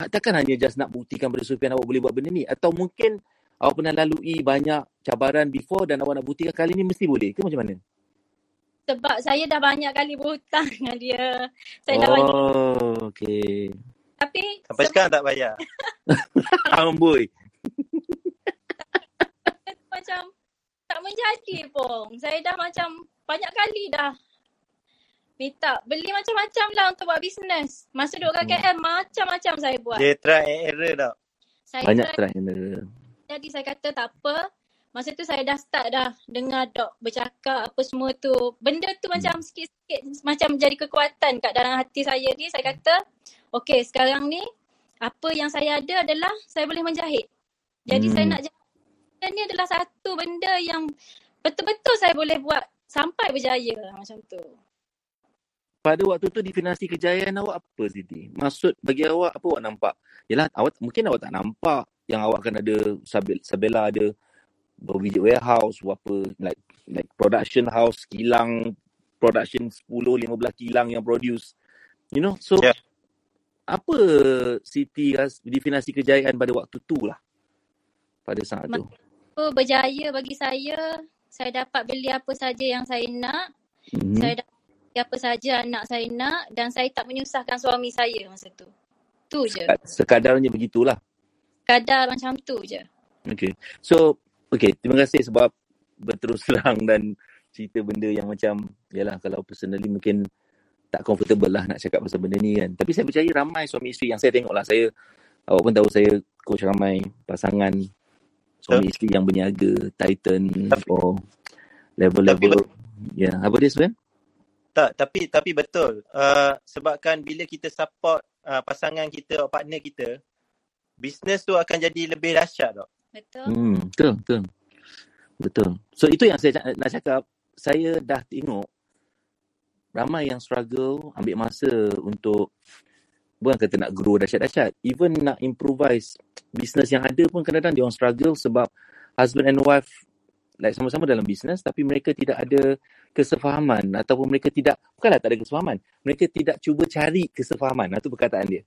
Speaker 7: ha, takkan hanya just nak buktikan pada Sufian awak boleh buat benda ni? Atau mungkin awak pernah lalui banyak cabaran before dan awak nak buktikan kali ni mesti boleh ke macam mana?
Speaker 3: Sebab saya dah banyak kali berhutang dengan dia. Saya dah banyak.
Speaker 7: Oh, okay.
Speaker 3: Tapi
Speaker 6: Sampai sekarang tak bayar. (laughs)
Speaker 7: Amboi. (laughs)
Speaker 3: macam tak menjadi pun. Saya dah macam banyak kali dah minta beli macam-macam lah untuk buat bisnes. Masa duduk kat KL macam-macam saya buat.
Speaker 6: Dia try and error tak?
Speaker 3: Saya
Speaker 7: Banyak
Speaker 3: try,
Speaker 7: try and error.
Speaker 3: jadi saya kata tak apa. Masa tu saya dah start dah dengar dok bercakap apa semua tu. Benda tu macam sikit-sikit macam jadi kekuatan kat dalam hati saya ni. Saya kata, okay sekarang ni apa yang saya ada adalah saya boleh menjahit. Jadi
Speaker 7: Hmm.
Speaker 3: saya nak jahit. Ni adalah satu benda yang betul-betul saya boleh buat sampai berjaya macam tu.
Speaker 7: Pada waktu tu definisi kejayaan awak apa Siti? Maksud bagi awak apa awak nampak? Yalah awak mungkin awak tak nampak yang awak akan ada Sabel- Sabella ada berwujud warehouse apa like like production house kilang production 10 15 kilang yang produce. You know, so
Speaker 6: Yeah.
Speaker 7: Apa Siti ras definisi kejayaan pada waktu tu lah. Pada saat tu.
Speaker 3: So berjaya bagi saya, saya dapat beli apa saja yang saya nak.
Speaker 7: Mhm.
Speaker 3: Saya dapat beli apa saja anak saya nak dan saya tak menyusahkan suami saya masa tu. Tu je.
Speaker 7: Sekadarnya begitulah.
Speaker 3: Kadar macam tu je.
Speaker 7: Okay. So, okay. Terima kasih sebab berterus terang dan cerita benda yang macam, yalah kalau personally mungkin tak comfortable lah nak cakap pasal benda ni kan. Tapi saya percaya ramai suami isteri yang saya tengok lah. Saya, awak pun tahu saya coach ramai pasangan suami isteri yang berniaga, titan or level-level. Ya, apa dia sebenarnya?
Speaker 6: Tak, tapi tapi betul. Uh, sebabkan bila kita support uh, pasangan kita, partner kita, bisnes tu akan jadi lebih dahsyat tau.
Speaker 3: Betul?
Speaker 7: Hmm, betul, betul. Betul. So itu yang saya nak cakap, saya dah tengok ramai yang struggle ambil masa untuk bukan kata nak grow dahsyat-dahsyat, even nak improvise business yang ada pun kadang-kadang dia orang struggle sebab husband and wife like sama-sama dalam bisnes tapi mereka tidak ada kesefahaman ataupun mereka tidak bukanlah tak ada kesefahaman, mereka tidak cuba cari kesefahaman. Itu perkataan dia.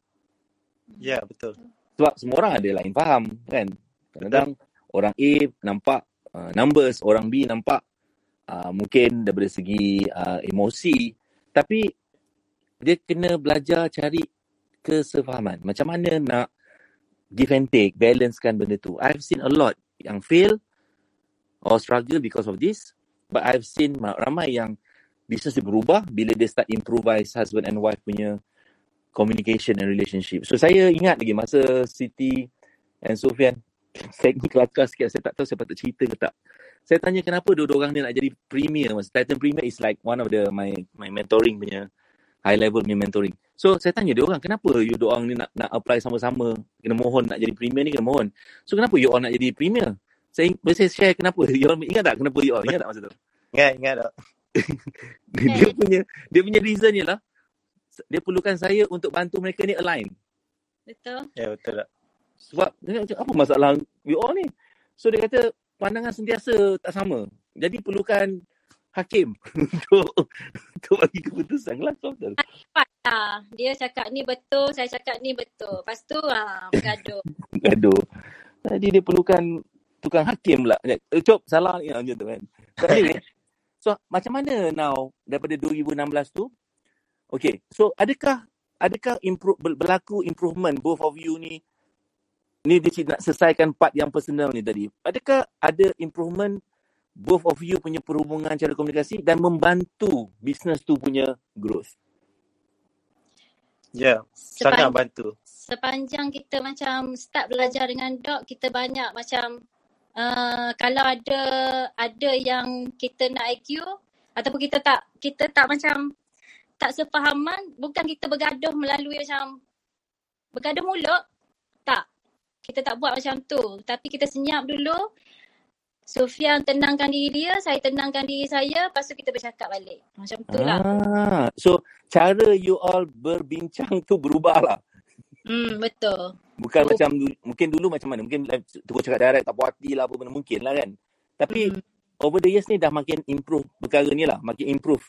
Speaker 6: Ya, betul.
Speaker 7: Sebab semua orang ada lain faham kan. Kadang-kadang orang A nampak uh, numbers, orang B nampak uh, mungkin daripada segi uh, emosi. Tapi dia kena belajar cari kesefahaman. Macam mana nak give and take, balancekan benda tu. I've seen a lot yang fail or struggle because of this. But I've seen ramai yang business dia berubah bila dia start improvise husband and wife punya communication and relationship. So saya ingat lagi masa Siti and Sofian saya ni kelakar sikit saya tak tahu saya patut cerita ke tak. Saya tanya kenapa dua-dua orang ni nak jadi premier mas. Titan Premier is like one of the my my mentoring punya high level punya mentoring. So saya tanya dia orang kenapa you dua orang ni nak nak apply sama-sama kena mohon nak jadi premier ni kena mohon. So kenapa you all nak jadi premier? Saya saya share kenapa. (laughs) You all ingat tak kenapa you all? Ingat tak masa tu?
Speaker 6: Ingat, ingat tak? (laughs)
Speaker 7: dia punya dia punya reasonnya lah dia perlukan saya untuk bantu mereka ni align.
Speaker 3: Betul?
Speaker 6: Ya, betul tak?
Speaker 7: Sebab dia macam apa masalah you all ni? So dia kata pandangan sentiasa tak sama. Jadi perlukan hakim (laughs) untuk untuk bagi keputusan lah. So, betul.
Speaker 3: Lah. Dia cakap ni betul, saya cakap ni betul. Lepas tu ha, bergaduh. (laughs)
Speaker 7: Gaduh. Jadi dia perlukan tukang hakim lah. Eh, Cop, salah ni macam tu kan. Anyway, (laughs) so macam mana now daripada 2016 tu? Okay, so adakah adakah improve, berlaku improvement both of you ni ni dia nak selesaikan part yang personal ni tadi. Adakah ada improvement both of you punya perhubungan cara komunikasi dan membantu business tu punya growth?
Speaker 6: Ya, sangat bantu.
Speaker 3: Sepanjang kita macam start belajar dengan dog, kita banyak macam uh, kalau ada ada yang kita nak IQ ataupun kita tak kita tak macam tak sefahaman, bukan kita bergaduh melalui macam bergaduh mulut. Kita tak buat macam tu. Tapi kita senyap dulu. Sufian tenangkan diri dia, saya tenangkan diri saya, lepas tu kita bercakap balik. Macam tu lah.
Speaker 7: Ah, so cara you all berbincang tu berubah lah.
Speaker 3: Hmm, betul.
Speaker 7: Bukan
Speaker 3: Oh.
Speaker 7: macam mungkin dulu macam mana? Mungkin terus cakap direct tak puas hati lah apa benda mungkin lah kan. Tapi
Speaker 3: Hmm.
Speaker 7: over the years ni dah makin improve perkara ni lah, makin improve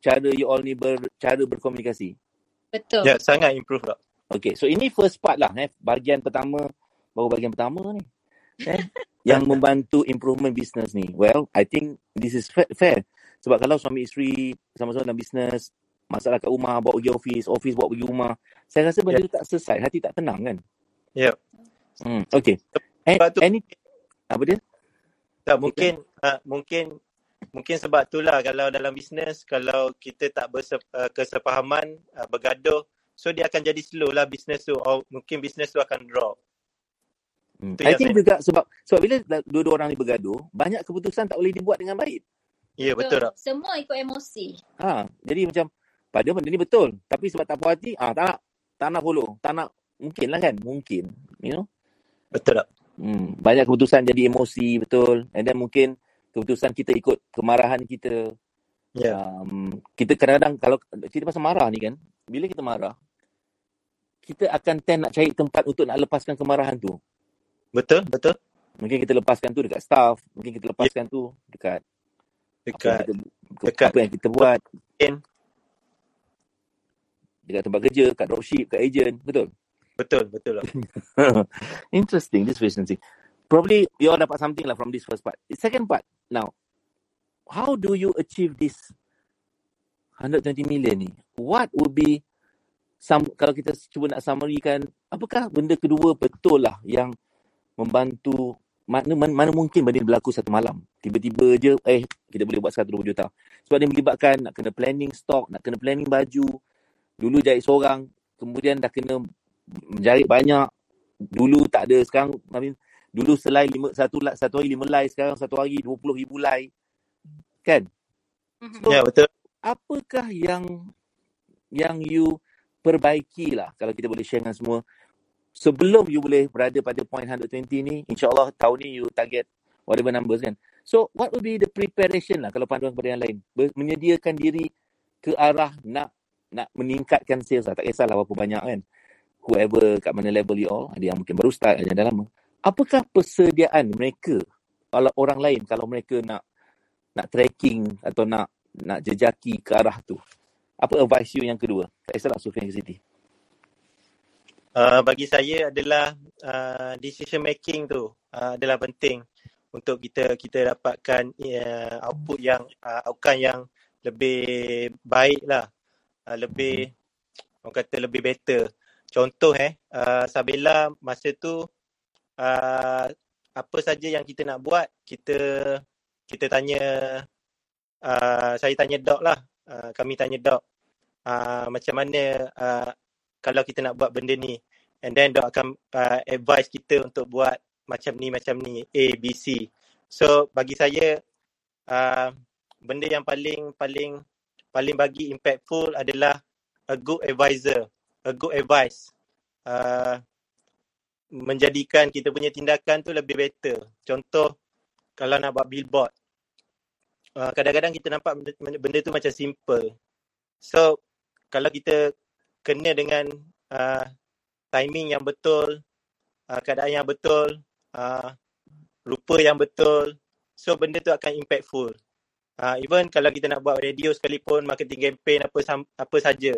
Speaker 7: cara you all ni ber, cara berkomunikasi.
Speaker 3: Betul.
Speaker 6: Ya, sangat improve tak.
Speaker 7: Okay, so ini first part lah eh. Bahagian pertama, baru bahagian pertama ni. (laughs) Eh, yang membantu improvement business ni. Well, I think this is fa- fair. Sebab kalau suami isteri sama-sama dalam business, masalah kat rumah, bawa pergi office, office bawa pergi rumah, saya rasa benda tu tak selesai, hati tak tenang kan?
Speaker 6: Ya.
Speaker 7: Hmm, okay. And,
Speaker 6: Sebab tu
Speaker 7: any, apa dia?
Speaker 6: tak mungkin uh, mungkin mungkin sebab itulah kalau dalam bisnes kalau kita tak berse, uh, kesepahaman uh, bergaduh so dia akan jadi slow lah bisnes tu or mungkin bisnes tu akan drop.
Speaker 7: Hmm.
Speaker 6: Tu
Speaker 7: I
Speaker 6: yang
Speaker 7: think
Speaker 6: saya
Speaker 7: juga sebab sebab bila dua-dua orang ni bergaduh, banyak keputusan tak boleh dibuat dengan baik.
Speaker 6: Ya betul tak?
Speaker 3: Semua ikut emosi.
Speaker 7: Ha, jadi macam pada benda ni betul, tapi sebab tak puas hati, ah tak nak, tak nak follow, tak nak mungkin lah kan, mungkin, you know.
Speaker 6: Betul tak?
Speaker 7: Hmm, banyak keputusan jadi emosi betul, and then mungkin keputusan kita ikut kemarahan kita.
Speaker 6: Ya.
Speaker 7: Um, kita kadang-kadang kalau cerita pasal marah ni kan, bila kita marah, kita akan tend nak cari tempat untuk nak lepaskan kemarahan tu.
Speaker 6: Betul, betul.
Speaker 7: Mungkin kita lepaskan tu dekat staff, mungkin kita lepaskan tu dekat apa yang
Speaker 6: Dekat
Speaker 7: kita
Speaker 6: dekat
Speaker 7: apa yang kita buat
Speaker 6: mungkin
Speaker 7: dekat tempat kerja, kat dropship, kat agent, betul?
Speaker 6: betul, betul tak? (laughs)
Speaker 7: Interesting, this interesting. Probably you all dapat something lah from this first part. The second part, now, how do you achieve this 120 million ni? What would be some kalau kita cuba nak summary kan, apakah benda kedua betul lah yang membantu mana, mana, mana mungkin benda ni berlaku satu malam. Tiba-tiba je, eh, kita boleh buat 120 juta. Sebab dia melibatkan nak kena planning stok, nak kena planning baju. Dulu jahit seorang, kemudian dah kena menjahit banyak. Dulu tak ada, sekarang, I mean, dulu selai lima, satu, satu hari lima lai, sekarang satu hari 20 ribu lai. Kan? So,
Speaker 6: Ya betul.
Speaker 7: apakah yang yang you perbaiki lah kalau kita boleh share dengan semua sebelum you boleh berada pada point 120 ni insyaallah tahun ni you target whatever numbers kan so what will be the preparation lah kalau panduan kepada yang lain menyediakan diri ke arah nak nak meningkatkan sales lah tak kisahlah berapa banyak kan whoever kat mana level you all ada yang mungkin baru start ada yang dah lama apakah persediaan mereka kalau orang lain kalau mereka nak nak tracking atau nak nak jejaki ke arah tu. Apa advice you yang kedua? Tak kisahlah Sufian ke Siti.
Speaker 6: Uh, bagi saya adalah uh, decision making tu uh, adalah penting untuk kita kita dapatkan uh, output yang uh, outcome yang lebih baik lah. Uh, lebih orang kata lebih better. Contoh eh uh, Sabela masa tu uh, apa saja yang kita nak buat kita kita tanya uh, saya tanya Doc lah. Uh, kami tanya Doc uh, macam mana uh, kalau kita nak buat benda ni. And then Doc akan uh, advise kita untuk buat macam ni macam ni A B C. So bagi saya uh, benda yang paling paling paling bagi impactful adalah a good advisor a good advice. Uh, menjadikan kita punya tindakan tu lebih better. Contoh kalau nak buat billboard uh, kadang-kadang kita nampak benda, benda tu macam simple. So kalau kita kena dengan uh, timing yang betul, uh, keadaan yang betul, uh, rupa yang betul, so benda tu akan impactful. Uh, even kalau kita nak buat radio sekalipun, marketing campaign apa apa saja,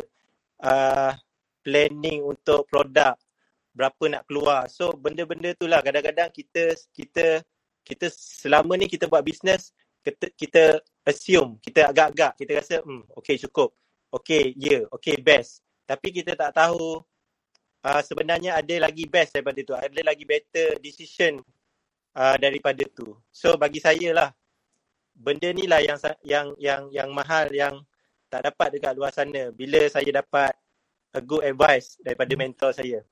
Speaker 6: uh, planning untuk produk, berapa nak keluar. So benda-benda tu lah kadang-kadang kita kita kita selama ni kita buat bisnes kita, kita assume, kita agak-agak, kita rasa hmm okay cukup. Okay, yeah, okay best. Tapi kita tak tahu uh, sebenarnya ada lagi best daripada tu. Ada lagi better decision uh, daripada tu. So bagi saya lah benda ni lah yang sa- yang yang yang mahal yang tak dapat dekat luar sana. Bila saya dapat a good advice daripada mentor saya.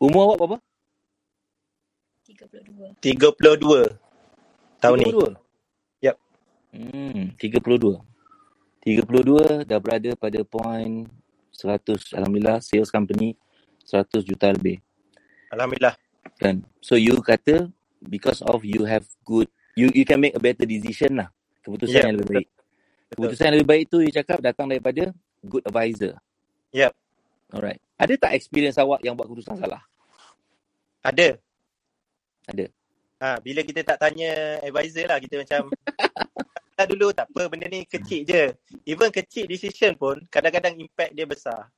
Speaker 7: Umur awak berapa?
Speaker 3: 32.
Speaker 6: 32 tahun ni.
Speaker 7: 32.
Speaker 6: Yep.
Speaker 7: Hmm, 32. 32 dah berada pada point 100 alhamdulillah sales company 100 juta lebih.
Speaker 6: Alhamdulillah.
Speaker 7: Kan? So you kata because of you have good you you can make a better decision lah. Keputusan
Speaker 6: Yeah,
Speaker 7: yang lebih
Speaker 6: betul.
Speaker 7: baik. Keputusan yang lebih baik tu you cakap datang daripada good advisor.
Speaker 6: Yep.
Speaker 7: Alright. Ada tak experience awak yang buat keputusan salah?
Speaker 6: Ada.
Speaker 7: Ada.
Speaker 6: Ha, bila kita tak tanya advisor lah, kita macam (laughs) tak dulu tak apa, benda ni kecil je. Even kecil decision pun, kadang-kadang impact dia besar.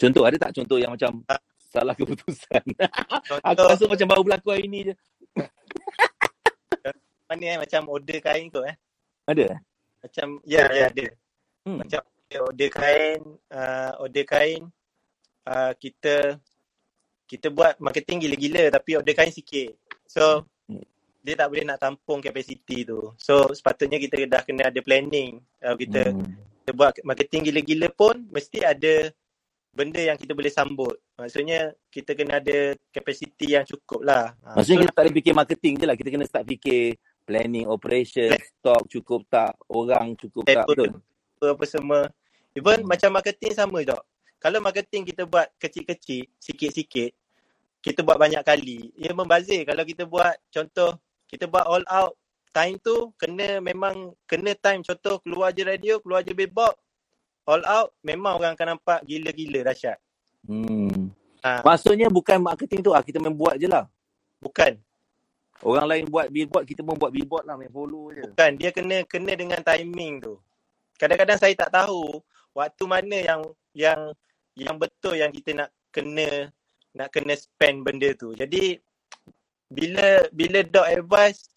Speaker 7: Contoh ada tak contoh yang macam
Speaker 6: Ah.
Speaker 7: salah keputusan? (laughs) Aku
Speaker 6: Contoh,
Speaker 7: rasa macam baru berlaku hari ni je. (laughs)
Speaker 6: mana eh, macam order kain kot eh.
Speaker 7: Ada?
Speaker 6: Macam, ya, ya ada.
Speaker 7: Hmm.
Speaker 6: Macam order kain, uh, order kain, uh, kita kita buat marketing gila-gila tapi order kain sikit. So,
Speaker 7: Hmm.
Speaker 6: Dia tak boleh nak tampung kapasiti tu. So, sepatutnya kita dah kena ada planning. Kalau kita
Speaker 7: Hmm.
Speaker 6: kita buat marketing gila-gila pun mesti ada benda yang kita boleh sambut. Maksudnya kita kena ada kapasiti yang cukup lah. Ha,
Speaker 7: Maksudnya
Speaker 6: so,
Speaker 7: kita tak boleh fikir marketing je lah. Kita kena start fikir planning, operation, stock cukup tak, orang cukup tak.
Speaker 6: Betul.
Speaker 7: Betul?
Speaker 6: apa semua. Even
Speaker 7: Hmm.
Speaker 6: macam marketing sama je. Kalau marketing kita buat kecil-kecil, sikit-sikit, kita buat banyak kali, ia membazir. Kalau kita buat contoh, kita buat all out, time tu kena memang kena time contoh keluar je radio, keluar je billboard, all out memang orang akan nampak gila-gila dahsyat.
Speaker 7: Hmm.
Speaker 6: Ha,
Speaker 7: Maksudnya bukan marketing tu lah. Kita main buat je lah.
Speaker 6: bukan.
Speaker 7: Orang lain buat billboard, kita pun buat billboard lah. Main follow je.
Speaker 6: Bukan, dia kena kena dengan timing tu. Kadang-kadang saya tak tahu waktu mana yang yang yang betul yang kita nak kena nak kena spend benda tu. Jadi bila bila doc advice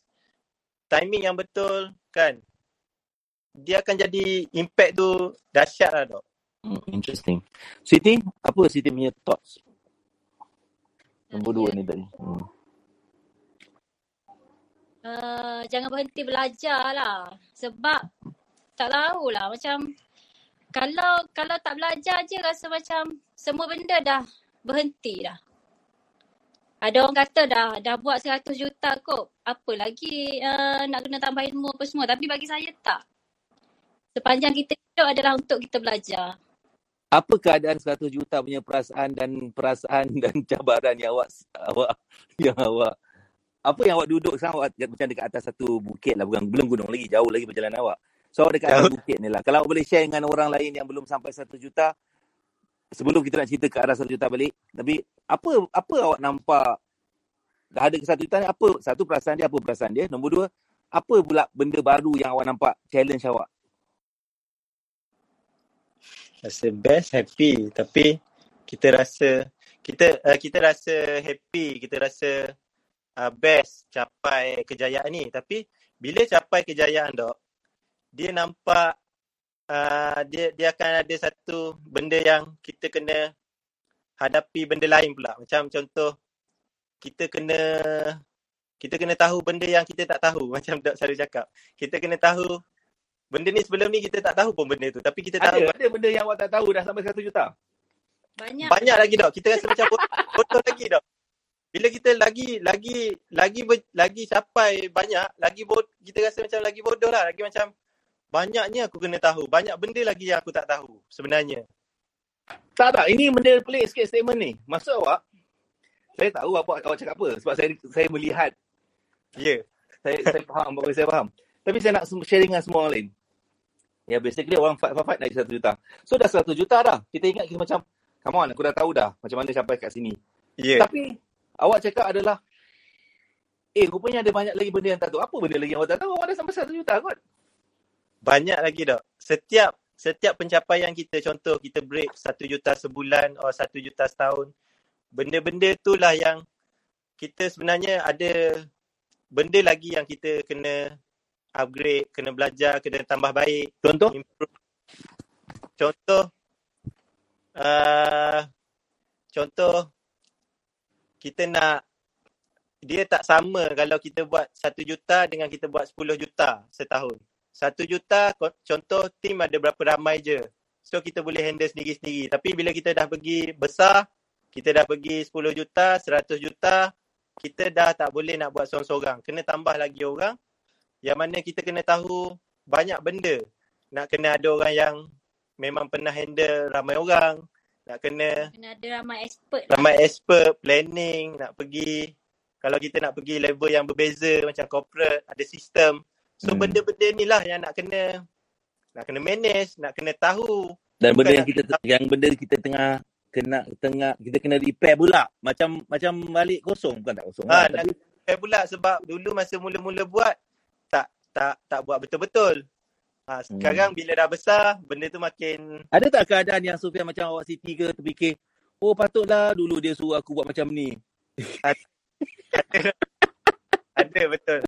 Speaker 6: timing yang betul kan dia akan jadi impact tu dahsyat lah dok.
Speaker 7: Hmm, interesting. Siti, apa Siti punya thoughts? Nombor dua ni tadi. Hmm.
Speaker 3: Uh, jangan berhenti belajar lah. Sebab tak tahulah macam kalau kalau tak belajar je rasa macam semua benda dah berhenti dah. Ada orang kata dah dah buat 100 juta kot. Apa lagi uh, nak kena tambah ilmu apa semua. Tapi bagi saya tak. Sepanjang kita hidup adalah untuk kita belajar.
Speaker 7: Apa keadaan 100 juta punya perasaan dan perasaan (laughs) dan cabaran yang awak awak yang awak apa yang awak duduk sekarang awak macam dekat atas satu bukit lah bukan belum gunung lagi jauh lagi perjalanan awak. So awak dekat atas bukit ni lah. Kalau awak boleh share dengan orang lain yang belum sampai 1 juta sebelum kita nak cerita ke arah 1 juta balik tapi apa apa awak nampak dah ada ke 1 juta ni apa satu perasaan dia apa perasaan dia nombor dua apa pula benda baru yang awak nampak challenge awak
Speaker 6: Rasa best, happy. Tapi kita rasa kita uh, kita rasa happy, kita rasa uh, best capai kejayaan ni. Tapi bila capai kejayaan dok, dia nampak uh, dia dia akan ada satu benda yang kita kena hadapi benda lain pula. Macam contoh kita kena kita kena tahu benda yang kita tak tahu (laughs) macam Dok selalu cakap. Kita kena tahu benda ni sebelum ni kita tak tahu pun benda tu tapi kita tahu
Speaker 7: ada ada benda yang awak tak tahu dah sampai 1 juta
Speaker 3: Banyak.
Speaker 6: banyak lagi dok. Kita rasa macam (laughs) bodoh lagi dok. Bila kita lagi lagi lagi ber, lagi capai banyak, lagi bod, kita rasa macam lagi bodoh lah, lagi macam banyaknya aku kena tahu. Banyak benda lagi yang aku tak tahu sebenarnya.
Speaker 7: Tak tak, ini benda pelik sikit statement ni. Maksud awak, saya tahu apa awak cakap apa sebab saya saya melihat,
Speaker 6: Ya. Yeah.
Speaker 7: saya saya faham apa saya faham. Tapi saya nak sharing dengan semua orang lain. Ya basically orang fight fight, fight naik 1 juta. So dah 1 juta dah. Kita ingat kita macam come on aku dah tahu dah macam mana sampai kat sini.
Speaker 6: Ya. Yeah.
Speaker 7: Tapi awak cakap adalah eh rupanya ada banyak lagi benda yang tak tahu. Apa benda lagi yang awak tak tahu? Awak dah sampai 1 juta kot.
Speaker 6: Banyak lagi dok. Setiap setiap pencapaian kita contoh kita break 1 juta sebulan atau 1 juta setahun. Benda-benda itulah yang kita sebenarnya ada benda lagi yang kita kena upgrade, kena belajar, kena tambah baik.
Speaker 7: Contoh?
Speaker 6: improve. Contoh uh, contoh kita nak dia tak sama kalau kita buat 1 juta dengan kita buat 10 juta setahun. 1 juta contoh tim ada berapa ramai je. So kita boleh handle sendiri-sendiri. Tapi bila kita dah pergi besar, kita dah pergi 10 juta, 100 juta, kita dah tak boleh nak buat seorang-seorang. Kena tambah lagi orang yang mana kita kena tahu banyak benda. Nak kena ada orang yang memang pernah handle ramai orang. Nak kena
Speaker 3: Kena ada ramai expert lah.
Speaker 6: ramai expert, planning, nak pergi Kalau kita nak pergi level yang berbeza macam corporate, ada sistem. So
Speaker 7: Hmm.
Speaker 6: benda-benda ni lah yang nak kena nak kena manage, nak kena tahu.
Speaker 7: Dan benda yang kita yang benda kita tengah kena tengah kita kena repair pula. Macam macam balik kosong bukan tak kosong
Speaker 6: Ha,
Speaker 7: lah.
Speaker 6: nak
Speaker 7: Tapi
Speaker 6: repair pula sebab dulu masa mula-mula buat tak tak tak buat betul-betul. Ha, sekarang bila dah besar, benda tu makin
Speaker 7: ada tak keadaan yang Sofian macam awak Siti ke terfikir, oh patutlah dulu dia suruh aku buat macam ni.
Speaker 6: ada (laughs) betul.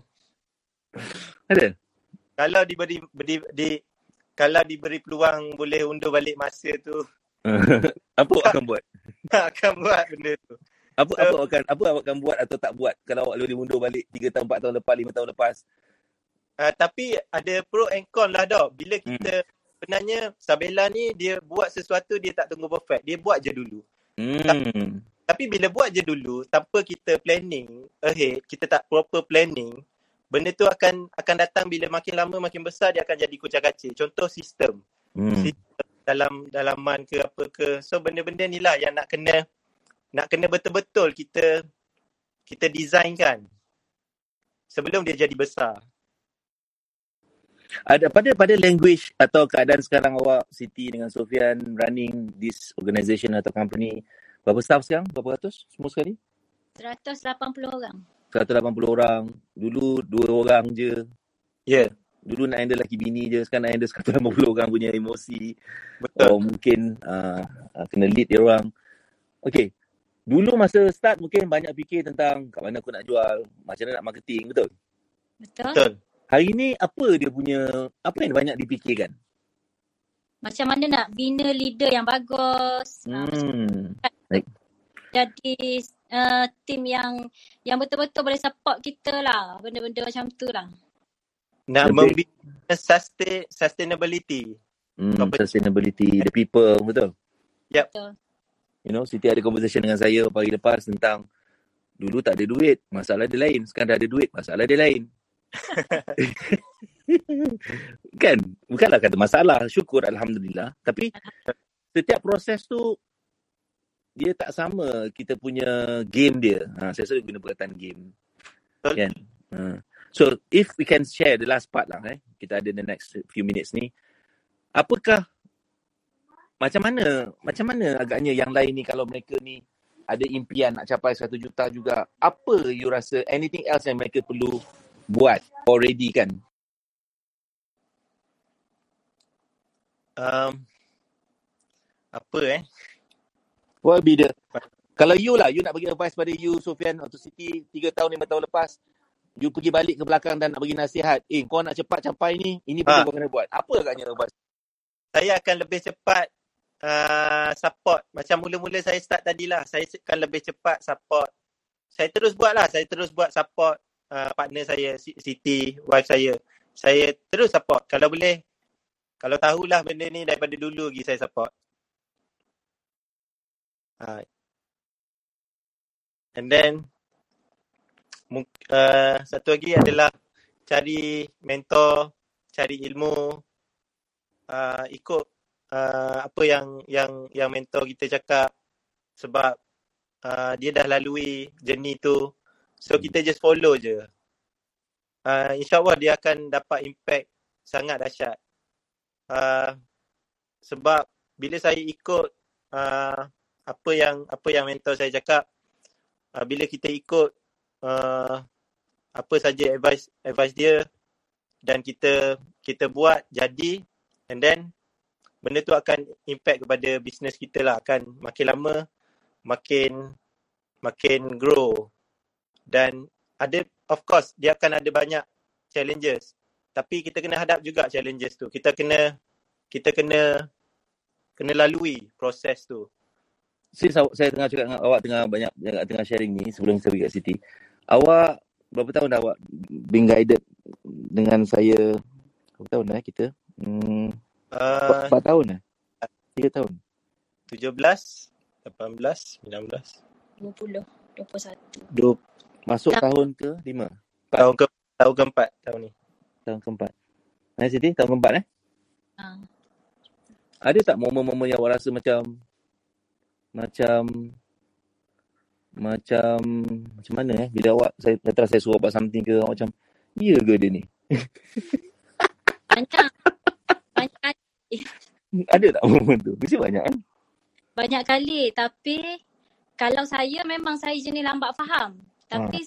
Speaker 6: (laughs)
Speaker 7: Ada?
Speaker 6: Kalau diberi di, di kalau diberi peluang boleh undur balik masa tu (laughs)
Speaker 7: apa awak akan buat? (laughs)
Speaker 6: akan buat benda tu.
Speaker 7: Apa
Speaker 6: So-
Speaker 7: apa akan apa awak akan buat atau tak buat kalau awak boleh mundur balik 3 tahun, 4 tahun lepas, 5 tahun lepas?
Speaker 6: Uh, tapi ada pro and con lah dok. Bila kita sebenarnya Sabella ni dia buat sesuatu dia tak tunggu perfect. Dia buat je dulu.
Speaker 7: Hmm.
Speaker 6: Tapi bila buat je dulu tanpa kita planning ahead, kita tak proper planning, benda tu akan akan datang bila makin lama makin besar dia akan jadi kucak-kacir. Contoh sistem.
Speaker 7: Hmm.
Speaker 6: Sistem dalam dalaman ke apa ke. So benda-benda ni lah yang nak kena nak kena betul-betul kita kita designkan sebelum dia jadi besar.
Speaker 7: Ada pada pada language atau keadaan sekarang awak Siti dengan Sofian running this organisation atau company berapa staff sekarang? Berapa ratus semua sekali?
Speaker 3: 180 orang.
Speaker 7: 180 orang. Dulu dua orang je.
Speaker 6: Ya. Yeah.
Speaker 7: Dulu nak handle laki bini je. Sekarang nak handle 180 orang punya emosi.
Speaker 6: Betul.
Speaker 7: Or mungkin uh, uh, kena lead dia orang. Okay. Dulu masa start mungkin banyak fikir tentang kat mana aku nak jual. Macam mana nak marketing. Betul?
Speaker 3: Betul?
Speaker 6: Betul.
Speaker 7: Hari ni apa dia punya, apa yang banyak dipikirkan?
Speaker 3: Macam mana nak bina leader yang bagus.
Speaker 7: Hmm.
Speaker 3: jadi uh, tim yang yang betul-betul boleh support kita lah. Benda-benda macam tu lah.
Speaker 6: Nak
Speaker 7: Lebih-
Speaker 6: membina sustain, sustainability.
Speaker 7: Hmm, sustainability, the people, betul?
Speaker 6: Yep.
Speaker 3: Betul.
Speaker 7: You know, Siti ada conversation dengan saya pagi lepas tentang dulu tak ada duit, masalah dia lain. Sekarang dah ada duit, masalah dia lain. (laughs) kan? Bukanlah kata masalah, syukur Alhamdulillah. Tapi setiap proses tu dia tak sama kita punya game dia. Ha, saya selalu guna perkataan game.
Speaker 6: Betul.
Speaker 7: Kan? Ha. So, if we can share the last part lah, eh, kita ada the next few minutes ni. Apakah macam mana macam mana agaknya yang lain ni kalau mereka ni ada impian nak capai 1 juta juga apa you rasa anything else yang mereka perlu buat already kan
Speaker 6: Um, apa eh?
Speaker 7: What will be the kalau you lah you nak bagi advice pada you Sofian atau Siti 3 tahun 5 tahun lepas you pergi balik ke belakang dan nak bagi nasihat eh kau nak cepat capai ni ini benda
Speaker 6: Ha.
Speaker 7: kau kena buat apa agaknya advice
Speaker 6: Saya akan lebih cepat uh, support. Macam mula-mula saya start tadi lah. Saya akan lebih cepat support. Saya terus buat lah. Saya terus buat support uh, partner saya, Si- Siti, wife saya. Saya terus support. Kalau boleh, kalau tahulah benda ni daripada dulu lagi saya support. Uh, and then, uh, satu lagi adalah cari mentor, cari ilmu, uh, ikut uh, apa yang yang yang mentor kita cakap. Sebab uh, dia dah lalui journey tu. So kita just follow je. Uh, insyaallah dia akan dapat impact sangat dahsyat. Uh, sebab bila saya ikut uh, apa yang apa yang mentor saya cakap uh, bila kita ikut uh, apa saja advice advice dia dan kita kita buat jadi and then benda tu akan impact kepada bisnes kita lah. Akan makin lama makin makin grow. Dan ada of course dia akan ada banyak challenges. Tapi kita kena hadap juga challenges tu. Kita kena kita kena kena lalui proses tu
Speaker 7: since awak, saya tengah cakap dengan awak tengah banyak tengah, tengah sharing ni sebelum saya pergi kat Siti. Awak berapa tahun dah awak being guided dengan saya? Berapa tahun dah eh kita? Hmm,
Speaker 6: uh,
Speaker 7: 4 tahun dah 3 tahun.
Speaker 6: 17 18 19
Speaker 3: 20, 21.
Speaker 7: Dua, masuk
Speaker 3: Tak.
Speaker 7: tahun ke 5
Speaker 6: tahun ke tahun keempat tahun ni.
Speaker 7: Tahun keempat. Eh Siti tahun keempat eh?
Speaker 3: Ha.
Speaker 7: ada tak momen-momen yang awak rasa macam macam macam macam mana eh bila awak saya kata saya suruh buat something ke awak macam iya ke dia ni
Speaker 3: Banyak. Banyak
Speaker 7: ada tak momen tu mesti banyak kan
Speaker 3: Banyak kali. Tapi kalau saya memang saya jenis lambat faham. Tapi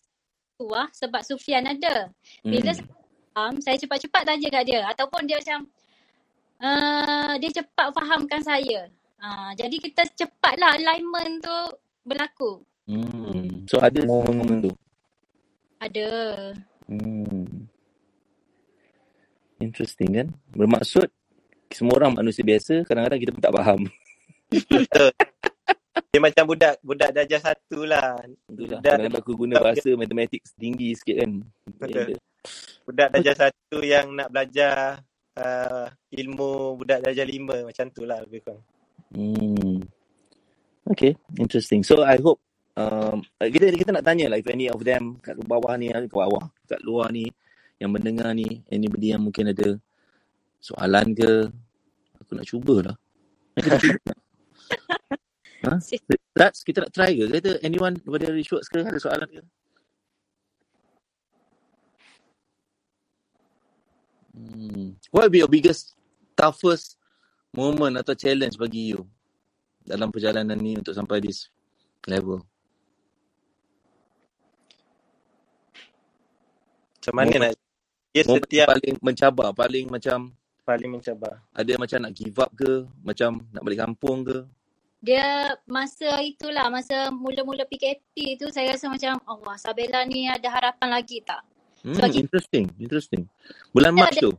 Speaker 3: tu lah sebab Sufian ada. Bila
Speaker 7: Hmm.
Speaker 3: saya faham, saya cepat-cepat tanya kat dia. Ataupun dia macam, uh, dia cepat fahamkan saya. Uh, jadi kita cepatlah alignment tu berlaku.
Speaker 7: hmm. so ada momen-momen tu
Speaker 3: Ada.
Speaker 7: hmm. interesting kan bermaksud semua orang manusia biasa kadang-kadang kita pun tak faham
Speaker 6: Betul. Dia macam budak budak darjah satu lah.
Speaker 7: Itulah.
Speaker 6: Budak,
Speaker 7: Kadang-kadang aku guna bahasa matematik tinggi sikit kan.
Speaker 6: Betul. budak darjah satu yang nak belajar uh, ilmu budak darjah lima. Macam tu lah lebih kurang.
Speaker 7: Hmm. Okay, interesting. So I hope um, kita kita nak tanya lah if any of them kat bawah ni, ke bawah, kat luar ni yang mendengar ni, anybody yang mungkin ada soalan ke, aku nak cubalah. Ha? Rats, kita nak try ke? Kata anyone daripada Rishworks ke ada soalan ke? Hmm. What will be your biggest, toughest moment atau challenge bagi you dalam perjalanan ni untuk sampai this level?
Speaker 6: Macam mana
Speaker 7: Moment-
Speaker 6: nak dia
Speaker 7: Moment
Speaker 6: setiap
Speaker 7: paling mencabar, paling macam
Speaker 6: paling mencabar.
Speaker 7: ada macam nak give up ke, macam nak balik kampung ke?
Speaker 3: Dia masa itulah, masa mula-mula PKP tu saya rasa macam, Allah, Sabella ni ada harapan lagi tak?
Speaker 7: Hmm,
Speaker 3: kita-
Speaker 7: interesting, interesting. Bulan Mac
Speaker 3: ada-
Speaker 7: tu.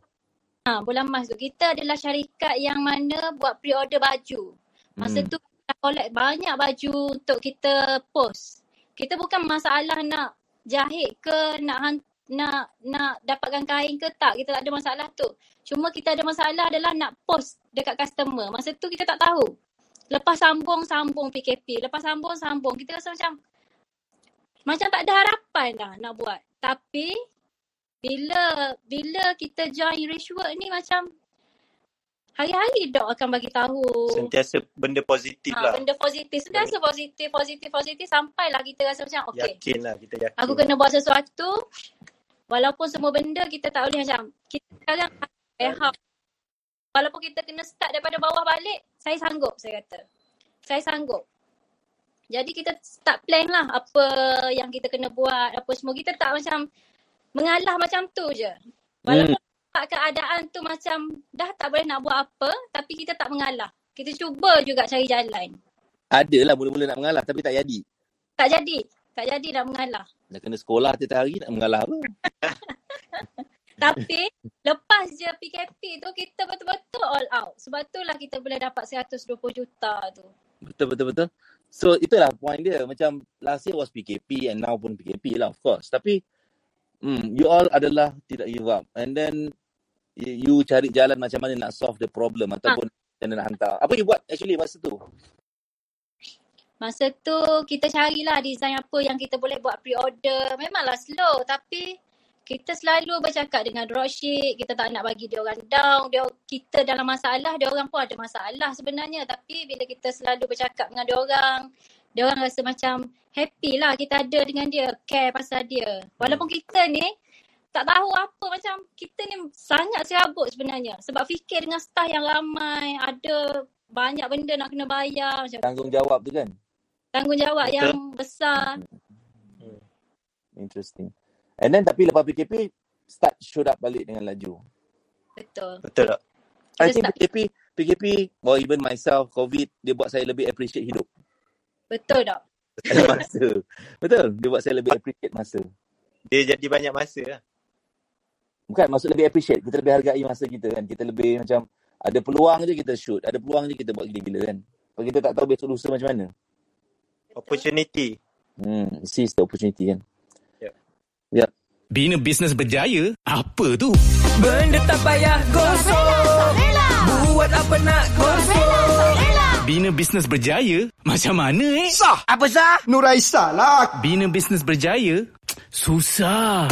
Speaker 3: Ha, bulan Mas tu. Kita adalah syarikat yang mana buat pre-order baju. Masa
Speaker 7: Hmm.
Speaker 3: tu kita collect banyak baju untuk kita post. Kita bukan masalah nak jahit ke, nak nak nak dapatkan kain ke tak. Kita tak ada masalah tu. Cuma kita ada masalah adalah nak post dekat customer. Masa tu kita tak tahu. Lepas sambung-sambung PKP. Lepas sambung-sambung. Kita rasa macam macam tak ada harapan dah nak buat. Tapi bila bila kita join Rishwork ni macam hari-hari dok akan bagi tahu
Speaker 6: Sentiasa benda positif
Speaker 3: ha,
Speaker 6: lah.
Speaker 3: benda positif. Sentiasa positif, positif, positif sampailah kita rasa macam okay,
Speaker 6: Yakin lah kita yakin.
Speaker 3: aku kena buat sesuatu walaupun semua benda kita tak boleh macam kita sekarang rehat. Walaupun kita kena start daripada bawah balik, saya sanggup saya kata. Saya sanggup. Jadi kita start plan lah apa yang kita kena buat, apa semua. Kita tak macam mengalah macam tu je. Walaupun hmm. keadaan tu macam dah tak boleh nak buat apa, tapi kita tak mengalah. Kita cuba juga cari jalan.
Speaker 7: Ada lah mula-mula nak mengalah tapi tak jadi.
Speaker 3: Tak jadi. Tak jadi nak mengalah.
Speaker 7: Dah kena sekolah tiap hari nak mengalah apa? (laughs)
Speaker 3: Tapi lepas je PKP tu kita betul-betul all out. Sebab tu lah kita boleh dapat 120 juta tu.
Speaker 7: Betul betul betul. So itulah point dia. Macam last year was PKP and now pun PKP lah of course. Tapi hmm, you all adalah tidak give up. And then you, cari jalan macam mana nak solve the problem ataupun macam mana nak hantar. Apa you buat actually masa tu?
Speaker 3: Masa tu kita carilah design apa yang kita boleh buat pre-order. Memanglah slow tapi kita selalu bercakap dengan dropship. Kita tak nak bagi dia orang down. Dia, kita dalam masalah, dia orang pun ada masalah sebenarnya. Tapi bila kita selalu bercakap dengan dia orang, dia orang rasa macam happy lah kita ada dengan dia. Care pasal dia. Walaupun kita ni tak tahu apa macam kita ni sangat serabut sebenarnya. Sebab fikir dengan staff yang ramai. Ada banyak benda nak kena bayar. Macam
Speaker 7: Tanggungjawab tu kan?
Speaker 3: tanggungjawab
Speaker 6: Betul.
Speaker 3: yang besar.
Speaker 7: Interesting. And then tapi lepas PKP start shoot up balik dengan laju.
Speaker 3: Betul.
Speaker 6: Betul tak?
Speaker 7: I
Speaker 3: Kita
Speaker 7: think
Speaker 3: start-
Speaker 7: PKP PKP or even myself COVID dia buat saya lebih appreciate hidup.
Speaker 3: Betul tak?
Speaker 7: Ada (laughs) masa. Betul. Dia buat saya lebih appreciate masa.
Speaker 6: Dia jadi banyak masa lah.
Speaker 7: Bukan maksud lebih appreciate. Kita lebih hargai masa kita kan. Kita lebih macam ada peluang je kita shoot. Ada peluang je kita buat gila-gila kan. Kalau kita tak tahu besok lusa macam mana.
Speaker 6: Opportunity.
Speaker 7: Hmm, seize the opportunity kan.
Speaker 6: Yep.
Speaker 7: Yep.
Speaker 1: Bina bisnes berjaya? Apa tu?
Speaker 2: Benda tak payah gosok Buat apa nak gosok
Speaker 1: Bina bisnes berjaya? Macam mana eh?
Speaker 8: Sah! Apa sah? Nuraisa lah.
Speaker 1: Bina bisnes berjaya? Susah.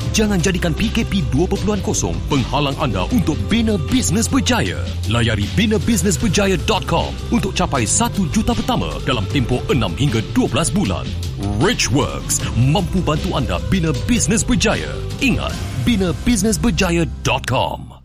Speaker 5: Jangan jadikan PKP 2.0 penghalang anda untuk bina bisnes berjaya. Layari binabusinessberjaya.com untuk capai 1 juta pertama dalam tempoh 6 hingga 12 bulan. Richworks mampu bantu anda bina bisnes berjaya. Ingat, binabusinessberjaya.com.